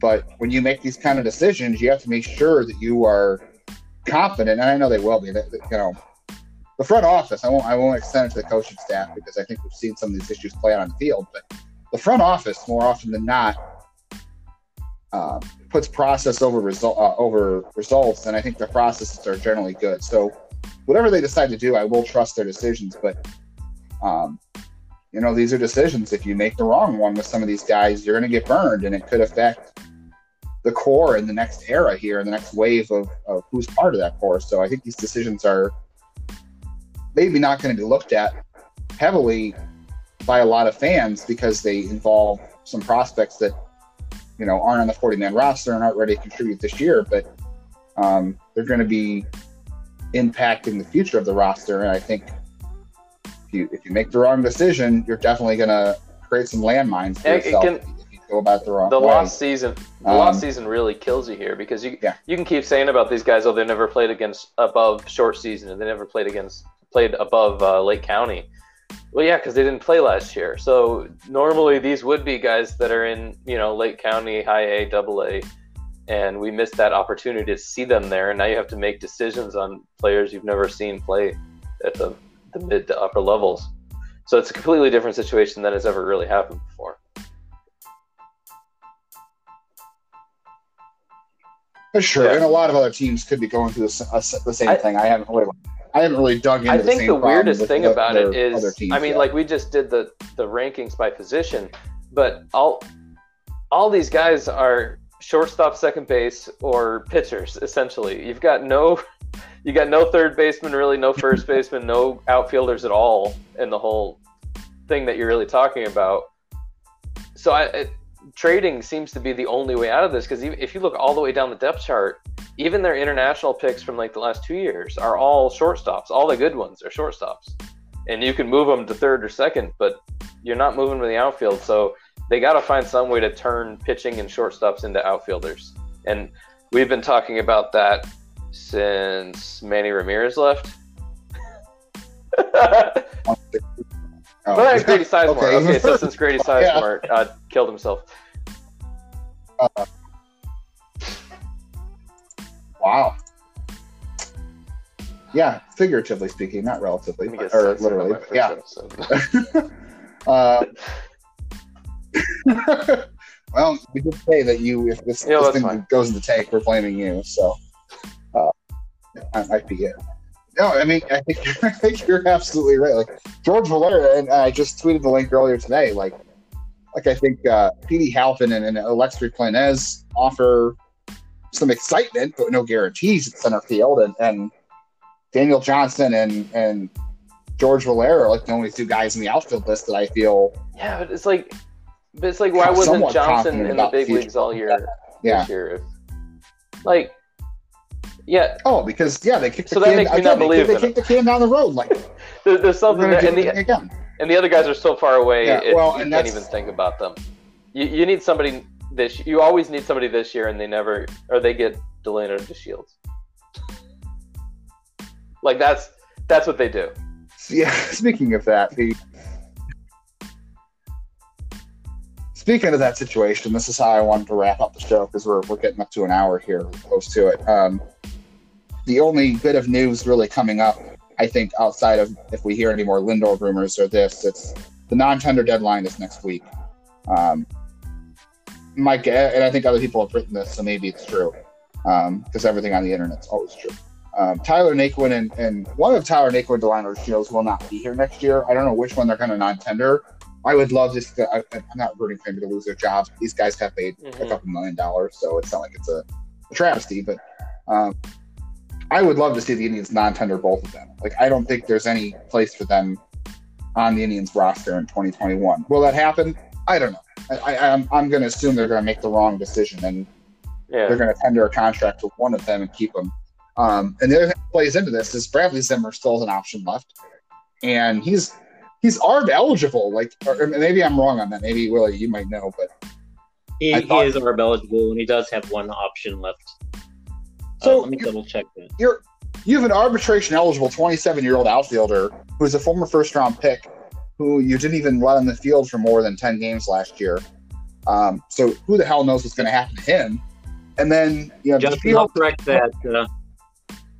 But when you make these kind of decisions, you have to make sure that you are confident, and I know they will be. That, that you know, the front office, I won't I won't extend it to the coaching staff because I think we've seen some of these issues play out on the field. But the front office, more often than not, uh, puts process over result uh, over results, and I think the processes are generally good. So whatever they decide to do, I will trust their decisions. But um, you know, these are decisions. If you make the wrong one with some of these guys, you're going to get burned, and it could affect the core in the next era here, in the next wave of, of who's part of that core. So I think these decisions are maybe not going to be looked at heavily by a lot of fans because they involve some prospects that you know aren't on the 40 man roster and aren't ready to contribute this year but um, they're going to be impacting the future of the roster and i think you if you make the wrong decision you're definitely going to create some landmines for yourself can, if you go about the wrong the way. lost season the um, lost season really kills you here because you yeah. you can keep saying about these guys oh they never played against above short season and they never played against played above uh, Lake County. Well, yeah, because they didn't play last year. So normally these would be guys that are in, you know, Lake County, High A, Double A, and we missed that opportunity to see them there. And now you have to make decisions on players you've never seen play at the, the mid to upper levels. So it's a completely different situation than has ever really happened before. That's true, Yeah. and a lot of other teams could be going through the, the same I- thing. I haven't really, I haven't really dug into. I the think same the weirdest thing the- about it is, teams I mean, like we just did the the rankings by position, but all all these guys are shortstop, second base, or pitchers. Essentially, you've got no you got no third baseman, really, no first baseman, no outfielders at all in the whole thing that you're really talking about. So I. It, Trading seems to be the only way out of this because if you look all the way down the depth chart, even their international picks from like the last two years are all shortstops. All the good ones are shortstops, and you can move them to third or second, but you're not moving to the outfield. So they got to find some way to turn pitching and shortstops into outfielders. And we've been talking about that since Manny Ramirez left. well, Oh, that's Grady Sizemore. Okay. Okay, so since Grady Sizemore uh, killed himself. wow. Yeah, figuratively speaking, not relatively, get or literally. Yeah. episode. Uh, well, we did say that you, if this, Yeah, this thing fine. goes into tank, we're blaming you. So uh, that might be it. No, I mean, I think I think you're absolutely right. Like George Valera, and I just tweeted the link earlier today. Like, like I think uh, Petey Halpin and, and Alexfri Planez offer some excitement, but no guarantees at center field, and, and Daniel Johnson and and George Valera are like the only two guys in the outfield list that I feel Yeah, but it's like, but it's like, why wasn't Johnson in the big leagues all year yeah. this year? If, like, yeah, Oh, because yeah, they kicked the So that can. makes me again, not they, believe they in kicked the can down the road. Like there, there's something there, and the again. and the other guys are so far away. Yeah, it, well, you and can't even think about them. You, you need somebody this. You always need somebody this year, and they never, or they get Delino DeShields. Like that's that's what they do. Yeah. Speaking of that, the speaking of that situation, this is how I wanted to wrap up the show because we're we're getting up to an hour here, close to it. Um, the only bit of news really coming up, I think, outside of if we hear any more Lindor rumors or this, it's the non-tender deadline is next week. Um, Mike, and I think other people have written this, so maybe it's true, because everything on the internet's always true. Um, Tyler Naquin and, and one of Tyler Naquin Delino Shields will not be here next year. I don't know which one they're going to non-tender. I would love this. To, I, I'm not rooting for them to lose their jobs. These guys got paid a Mhm. couple million dollars, so it's not like it's a, a travesty. But um, I would love to see the Indians non-tender both of them. Like I don't think there's any place for them on the Indians roster in 2021. Will that happen? I don't know. I, I, I'm I'm going to assume they're going to make the wrong decision and Yeah, they're going to tender a contract to one of them and keep them. Um, and the other thing that plays into this is Bradley Zimmer still has an option left, and he's he's ARB eligible. Like, or, or maybe I'm wrong on that. Maybe Willie, you might know, but He, I he is ARB eligible, and he does have one option left. So uh, let me double check that. you're you have an arbitration eligible 27 year old outfielder who's a former first round pick who you didn't even let on the field for more than 10 games last year. Um, so who the hell knows what's going to happen to him? And then you know, Justin, I'll correct that. Uh,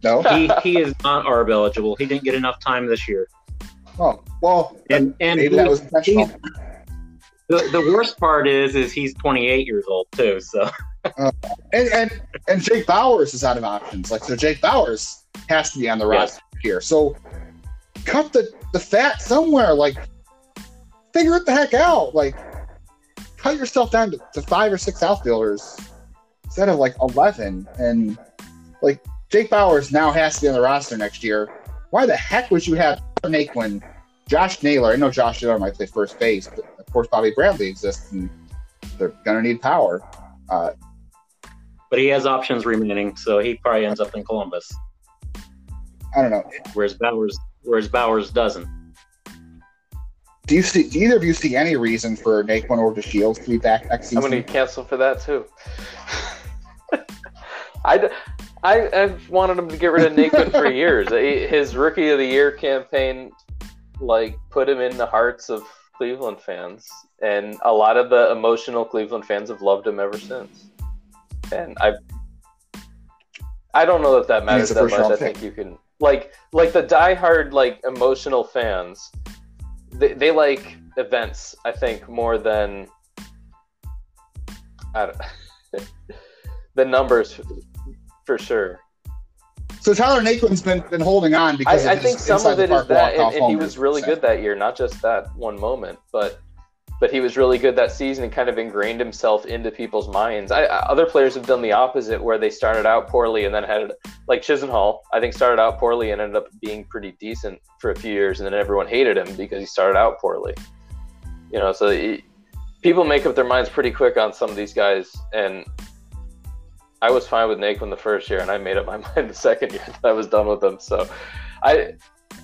no. he he is not ARB eligible. He didn't get enough time this year. Oh well, And and maybe he- that was intentional. the, the worst part is is he's 28 years old too. So and and and Jake Bauers is out of options. Like so, Jake Bauers has to be on the Yes. roster here. So cut the the fat somewhere. Like figure it the heck out. Like cut yourself down to, to five or six outfielders instead of like eleven. And like Jake Bauers now has to be on the roster next year. Why the heck would you have Naquin, Josh Naylor? I know Josh Naylor might play first base, but of course Bobby Bradley exists, and they're gonna need power. Uh, but he has options remaining, so he probably ends up in Columbus, I don't know. whereas Bauers whereas Bauers doesn't. Do you see? Do either of you see any reason for Naquin or DeShields to be back next season? I'm gonna cancel for that too. I, I I've wanted him to get rid of Naquin for years. His rookie of the year campaign, like, put him in the hearts of Cleveland fans, and a lot of the emotional Cleveland fans have loved him ever since. And I, I don't know if that matters that much. I think you can like like the diehard like emotional fans. They, they like events, I think, more than I don't, the numbers for sure. So Tyler Naquin's been been holding on because I, I think some of it is that, and, and he was really good that year. Not just that one moment, but but he was really good that season and kind of ingrained himself into people's minds. I, other players have done the opposite, where they started out poorly and then had like Chisenhall. I think started out poorly and ended up being pretty decent for a few years, and then everyone hated him because he started out poorly. You know, so he, people make up their minds pretty quick on some of these guys, and I was fine with Naquin the first year, and I made up my mind the second year that I was done with him. So, I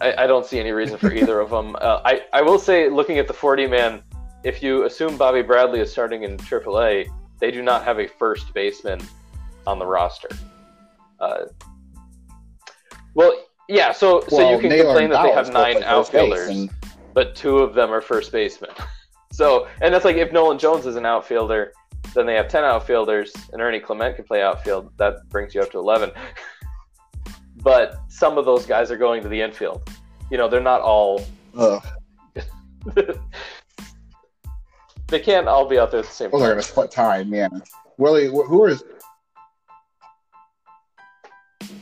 I, I don't see any reason for either of them. Uh, I I will say, looking at the 40 man, if you assume Bobby Bradley is starting in AAA, they do not have a first baseman on the roster. Uh, well, yeah. So so Well, you can Naylor complain that they have nine play first base, outfielders and- but two of them are first basemen. So, and that's like if Nolan Jones is an outfielder, then they have 10 outfielders, and Ernie Clement can play outfield. That brings you up to 11. but some of those guys are going to the infield. You know, they're not all, they can't all be out there at the same time they're going to split time, yeah. Willie, wh- who is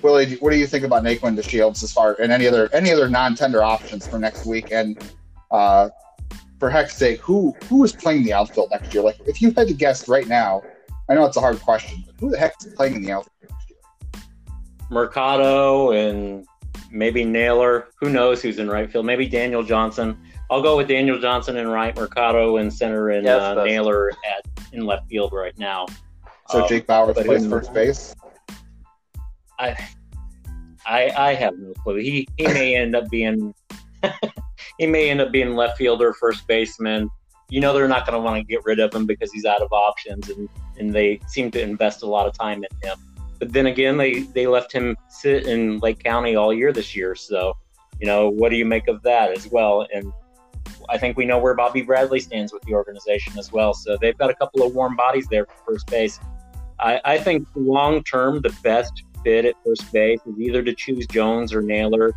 Willie? What do you think about Naquin to Shields as far and any other any other non-tender options for next week? And uh, for heck's sake, who who is playing the outfield next year? Like, if you had to guess right now, I know it's a hard question, but who the heck is playing in the outfield next? Mercado and maybe Naylor. Who knows who's in right field? Maybe Daniel Johnson. I'll go with Daniel Johnson in right, Mercado in center, and Yeah, that's uh. Naylor at in left field right now. So Um, Jake Bauers but plays first base. I, I, I have no clue. He he may end up being he may end up being left fielder, first baseman. You know they're not going to want to get rid of him because he's out of options, and and they seem to invest a lot of time in him. But then again, they they left him sit in Lake County all year this year. So, you know, what do you make of that as well? And I think we know where Bobby Bradley stands with the organization as well. So they've got a couple of warm bodies there for first base. I, I think long term, the best fit at first base is either to choose Jones or Naylor,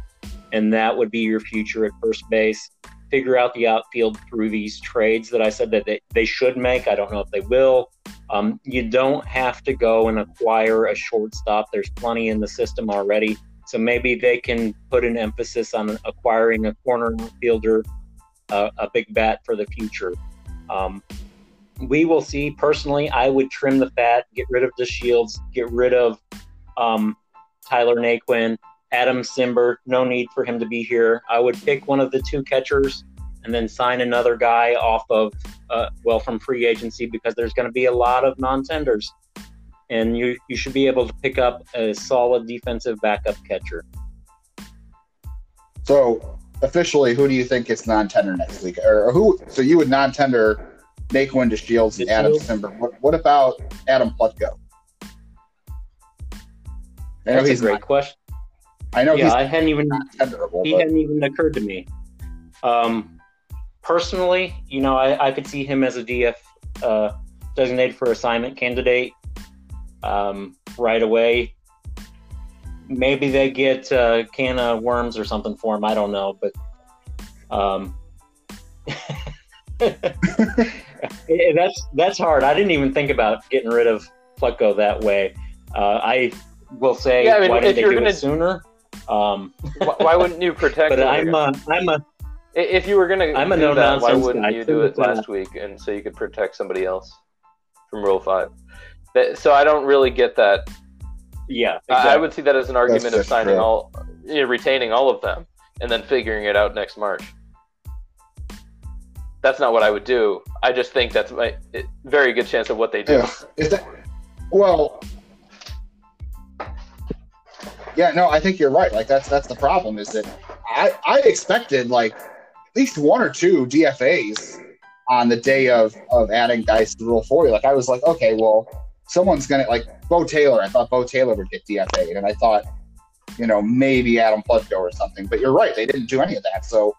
and that would be your future at first base. Figure out the outfield through these trades that I said that they, they should make. I don't know if they will. Um, you don't have to go and acquire a shortstop. There's plenty in the system already. So maybe they can put an emphasis on acquiring a corner fielder, uh, a big bat for the future. Um, we will see. Personally, I would trim the fat, get rid of DeShields, get rid of um, Tyler Naquin, Adam Cimber. No need for him to be here. I would pick one of the two catchers and then sign another guy off of, uh, well, from free agency because there's going to be a lot of non-tenders, and you you should be able to pick up a solid defensive backup catcher. So officially, who do you think gets non-tender next week, or, or who? So you would non-tender Naquin to Shields and Adam Shields. Cimber. What, what about Adam Plutko? I know That's a he's great not, question. I know yeah, he's I hadn't even he but hadn't even occurred to me. Um, personally, you know, I, I could see him as a DF uh, designated for assignment candidate um, right away. Maybe they get a can of worms or something for him. I don't know, but um, that's that's hard. I didn't even think about getting rid of Plutko that way. Uh, I will say, Yeah, I mean, why if didn't they you're do gonna- it sooner? Um, why, why wouldn't you protect but? I'm a, I'm a I- If you were going to I'm a no that, why wouldn't guy, you do it last week and so you could protect somebody else from Rule 5? That- So I don't really get that. yeah. I- I would see that as an argument of signing true. all, you know, retaining all of them and then figuring it out next March. That's not what I would do. I just think that's my it- very good chance of what they do. Yeah. Is that well? Yeah, no, I think you're right. Like that's that's the problem. Is that I I expected like at least one or two DFA's on the day of of adding dice to Rule Four. Like I was like, okay, well, someone's gonna like Bo Taylor. I thought Bo Taylor would get DFA'd, and I thought, you know, maybe Adam Plutko or something. But you're right; they didn't do any of that. So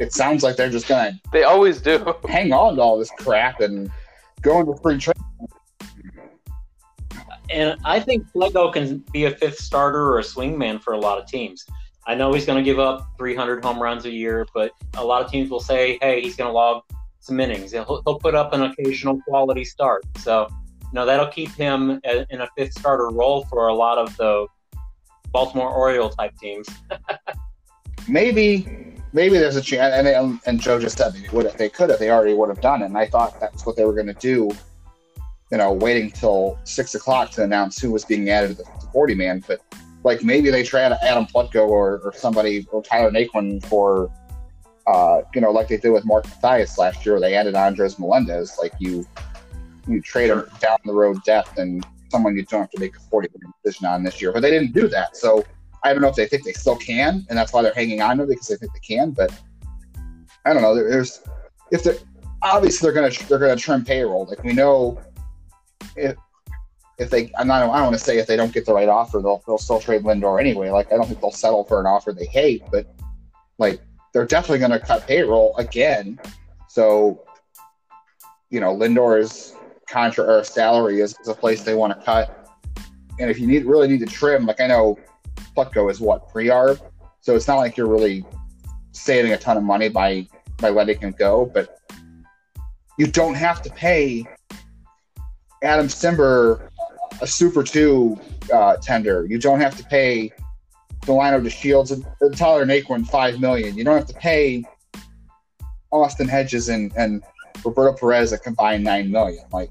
it sounds like they're just gonna They always do. hang on to all this crap and go into spring training. And I think Lego can be a fifth starter or a swingman for a lot of teams. I know he's going to give up 300 home runs a year, but a lot of teams will say, "Hey, he's going to log some innings. He'll, he'll put up an occasional quality start." So you know that'll keep him in a fifth starter role for a lot of the Baltimore Oriole type teams. maybe maybe there's a chance. And, and Joe just said they would they could have, they already would have done it. And I thought that's what they were going to do. You know, waiting till six o'clock to announce who was being added to the, the 40 man. But like maybe they try Adam Plutko or, or somebody or Tyler Naquin for, uh, you know, like they did with Mark Mathias last year. They added Andres Melendez. Like you, you trade him down the road depth and someone you don't have to make a 40 man decision on this year. But they didn't do that. So I don't know if they think they still can, and that's why they're hanging on to it because they think they can. But I don't know. There- There's if they're obviously they're gonna they're gonna trim payroll. Like we know if if they I'm not I don't want to say if they don't get the right offer they'll they'll still trade Lindor anyway. Like I don't think they'll settle for an offer they hate, but like they're definitely gonna cut payroll again. So you know Lindor's contra or salary is, is a place they want to cut. And if you need really need to trim, like I know Plutko is what pre arb, so it's not like you're really saving a ton of money by by letting him go, but you don't have to pay Adam Cimber a Super Two uh, tender. You don't have to pay Delino DeShields Shields and Tyler Naquin five million. You don't have to pay Austin Hedges and, and Roberto Perez a combined nine million. Like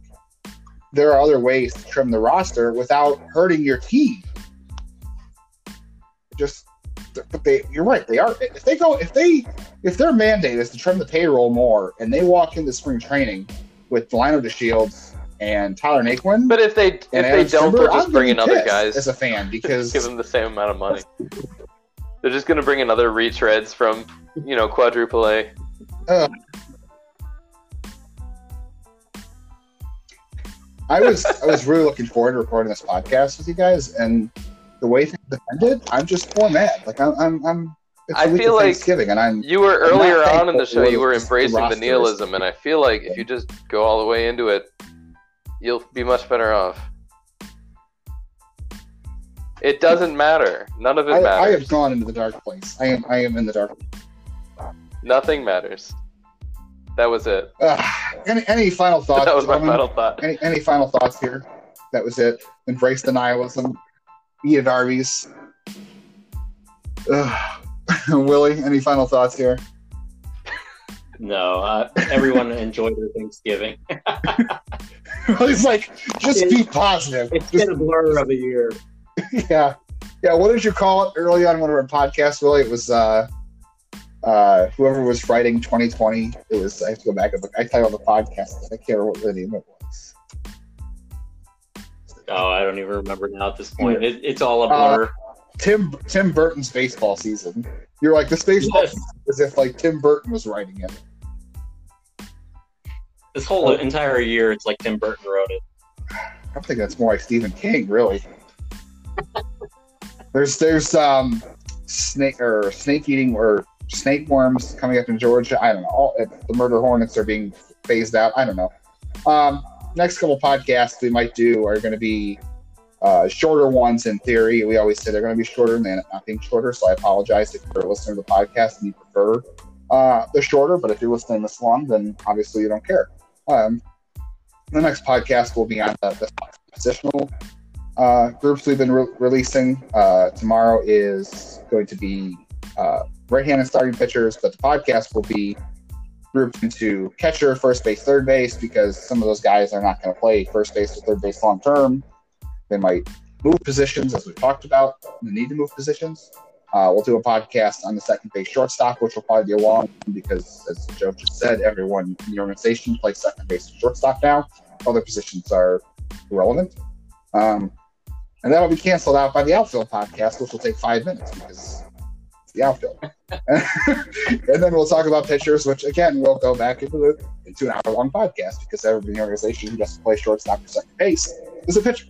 there are other ways to trim the roster without hurting your team. Just but they you're right, they are if they go if they if their mandate is to trim the payroll more and they walk into spring training with Delino DeShields and Tyler Naquin But if they if they Adam don't, they'll just bring in getting other guys. as a fan because give them the same amount of money. They're just gonna bring another retreads from you know quadruple A. Uh, I was I was really looking forward to recording this podcast with you guys, and the way things ended, I'm just more mad. Like I'm I'm, I'm it's I feel like Thanksgiving, and I'm You were I'm earlier on in the show. You were embracing the nihilism, and I feel like if you just go all the way into it, you'll be much better off. It doesn't matter. None of it I, I have gone into the dark place. I am I am in the dark. Nothing matters. That was it. Uh, any any final thoughts? that was my final thought. Any, any final thoughts here? That was it. Embrace the nihilism. Eat at Arby's. Ugh. Willie, any final thoughts here? No, uh, everyone enjoyed their Thanksgiving. He's like, just be positive. It's Just- been a blur of a year. yeah, yeah. What did you call it early on one of our podcasts, Willie? It was uh, uh, whoever was writing 2020. It was. I have to go back and look. I titled the podcast. I can't remember what the name it was. Oh, I don't even remember now at this point. It, it's all a Uh, blur. Tim Tim Burton's baseball season. You're like this baseball Yes. season as if like Tim Burton was writing it. This whole entire year, it's like Tim Burton wrote it. I think that's more like Stephen King, really. there's there's um snake or snake eating or snake worms coming up in Georgia. I don't know. All, the murder hornets are being phased out. I don't know. Um, next couple podcasts we might do are going to be uh, shorter ones in theory. We always say they're going to be shorter and they end not being shorter. So I apologize if you're listening to the podcast and you prefer uh, the shorter. But if you're listening this long, then obviously you don't care. Um, the next podcast will be on the, the positional uh, groups we've been re- releasing. Uh, tomorrow is going to be uh, right-handed starting pitchers, but the podcast will be grouped into catcher, first base, third base, because some of those guys are not going to play first base or third base long term. They might move positions, as we talked about, the need to move positions. Uh, we'll do a podcast on the second base shortstop, which will probably be a long one because, as Joe just said, everyone in the organization plays second base and shortstop now. Other positions are irrelevant. Um, and that'll be canceled out by the outfield podcast, which will take five minutes because it's the outfield. and then we'll talk about pitchers, which again we'll go back into, the, into an hour long podcast because everybody in the organization who doesn't play shortstop or second base is a pitcher.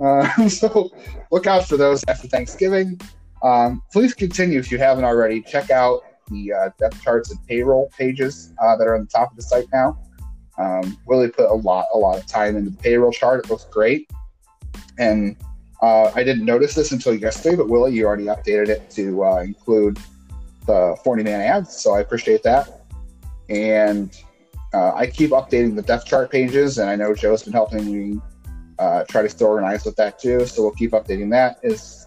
Uh, so look out for those after Thanksgiving. Um, please continue if you haven't already. Check out the uh, depth charts and payroll pages uh, that are on the top of the site now. Um, Willie put a lot, a lot of time into the payroll chart. It looks great, and uh, I didn't notice this until yesterday. But Willie, you already updated it to uh, include the 40 man ads, so I appreciate that. And uh, I keep updating the depth chart pages, and I know Joe's been helping me uh, try to stay organized with that too. So we'll keep updating that as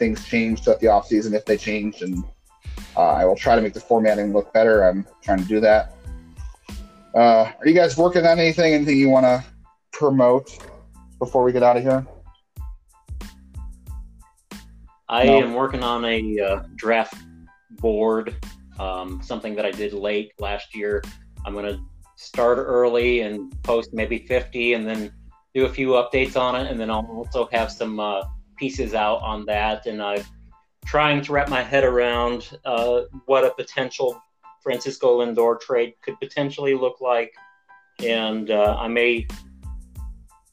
things change throughout the off season if they change, and uh, I will try to make the formatting look better. I'm trying to do that. Uh, are you guys working on anything? Anything you want to promote before we get out of here? I No. am working on a uh, draft board, um, something that I did late last year. I'm going to start early and post maybe 50 and then do a few updates on it. And then I'll also have some uh, pieces out on that. And I'm trying to wrap my head around uh, what a potential Francisco Lindor trade could potentially look like. And uh, I may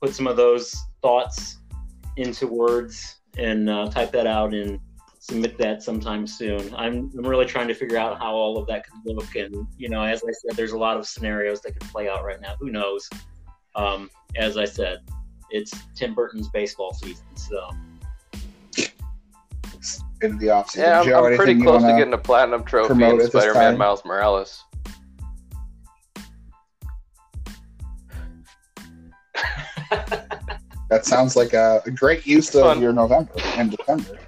put some of those thoughts into words and uh, type that out and submit that sometime soon. I'm, I'm really trying to figure out how all of that could look. And, you know, as I said, there's a lot of scenarios that could play out right now. Who knows? Um, as I said, it's Tim Burton's baseball season. So, In the off season, Yeah, I'm, Joe, I'm pretty close to getting a platinum trophy in Spider-Man? Miles Morales. That sounds like a, a great use of Fun. your November and December.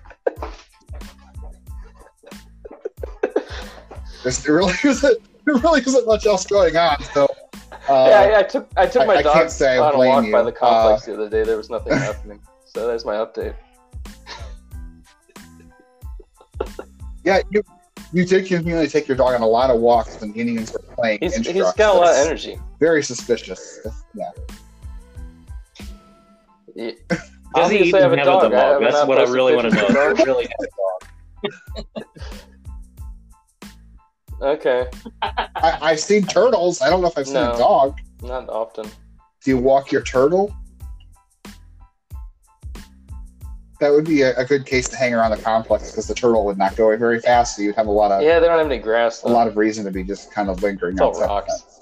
There's, there really isn't there really isn't much else going on. So uh, yeah, yeah, I took I took I- my I can't dog say I on a walk by the complex the other day. There was nothing happening. So there's my update. Yeah, you you did continually take your dog on a lot of walks when Indians were playing. He's inch he's trucks. got a lot of energy. Very suspicious. Yeah. Yeah. does he Obviously, even I have a dog. a I- dog? I'm That's what I really want to know. the Does he really have a dog? Okay, I, I've seen turtles. I don't know if I've seen No. a dog. not often. Do you walk your turtle? That would be a, a good case to hang around the complex because the turtle would not go very fast, so you'd have a lot of Yeah, they don't have any grass. a lot of reason to be just kind of lingering It's all rocks.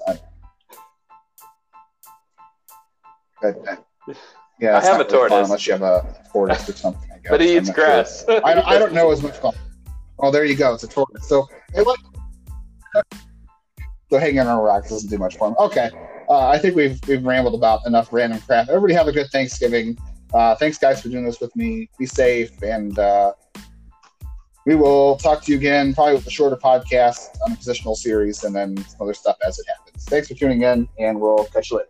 But, uh, yeah, I have a fun tortoise. unless you have a tortoise or something. I guess. but he eats not sure. grass. I, I don't know as much about. Oh, there you go. It's a tortoise. So, it like, so hanging on rocks doesn't do much for him. Okay, uh, I think we've we've rambled about enough random crap. Everybody have a good Thanksgiving. Uh, thanks, guys, for doing this with me. Be safe, and uh, we will talk to you again, probably with a shorter podcast on a positional series, and then some other stuff as it happens. Thanks for tuning in, and we'll catch you later.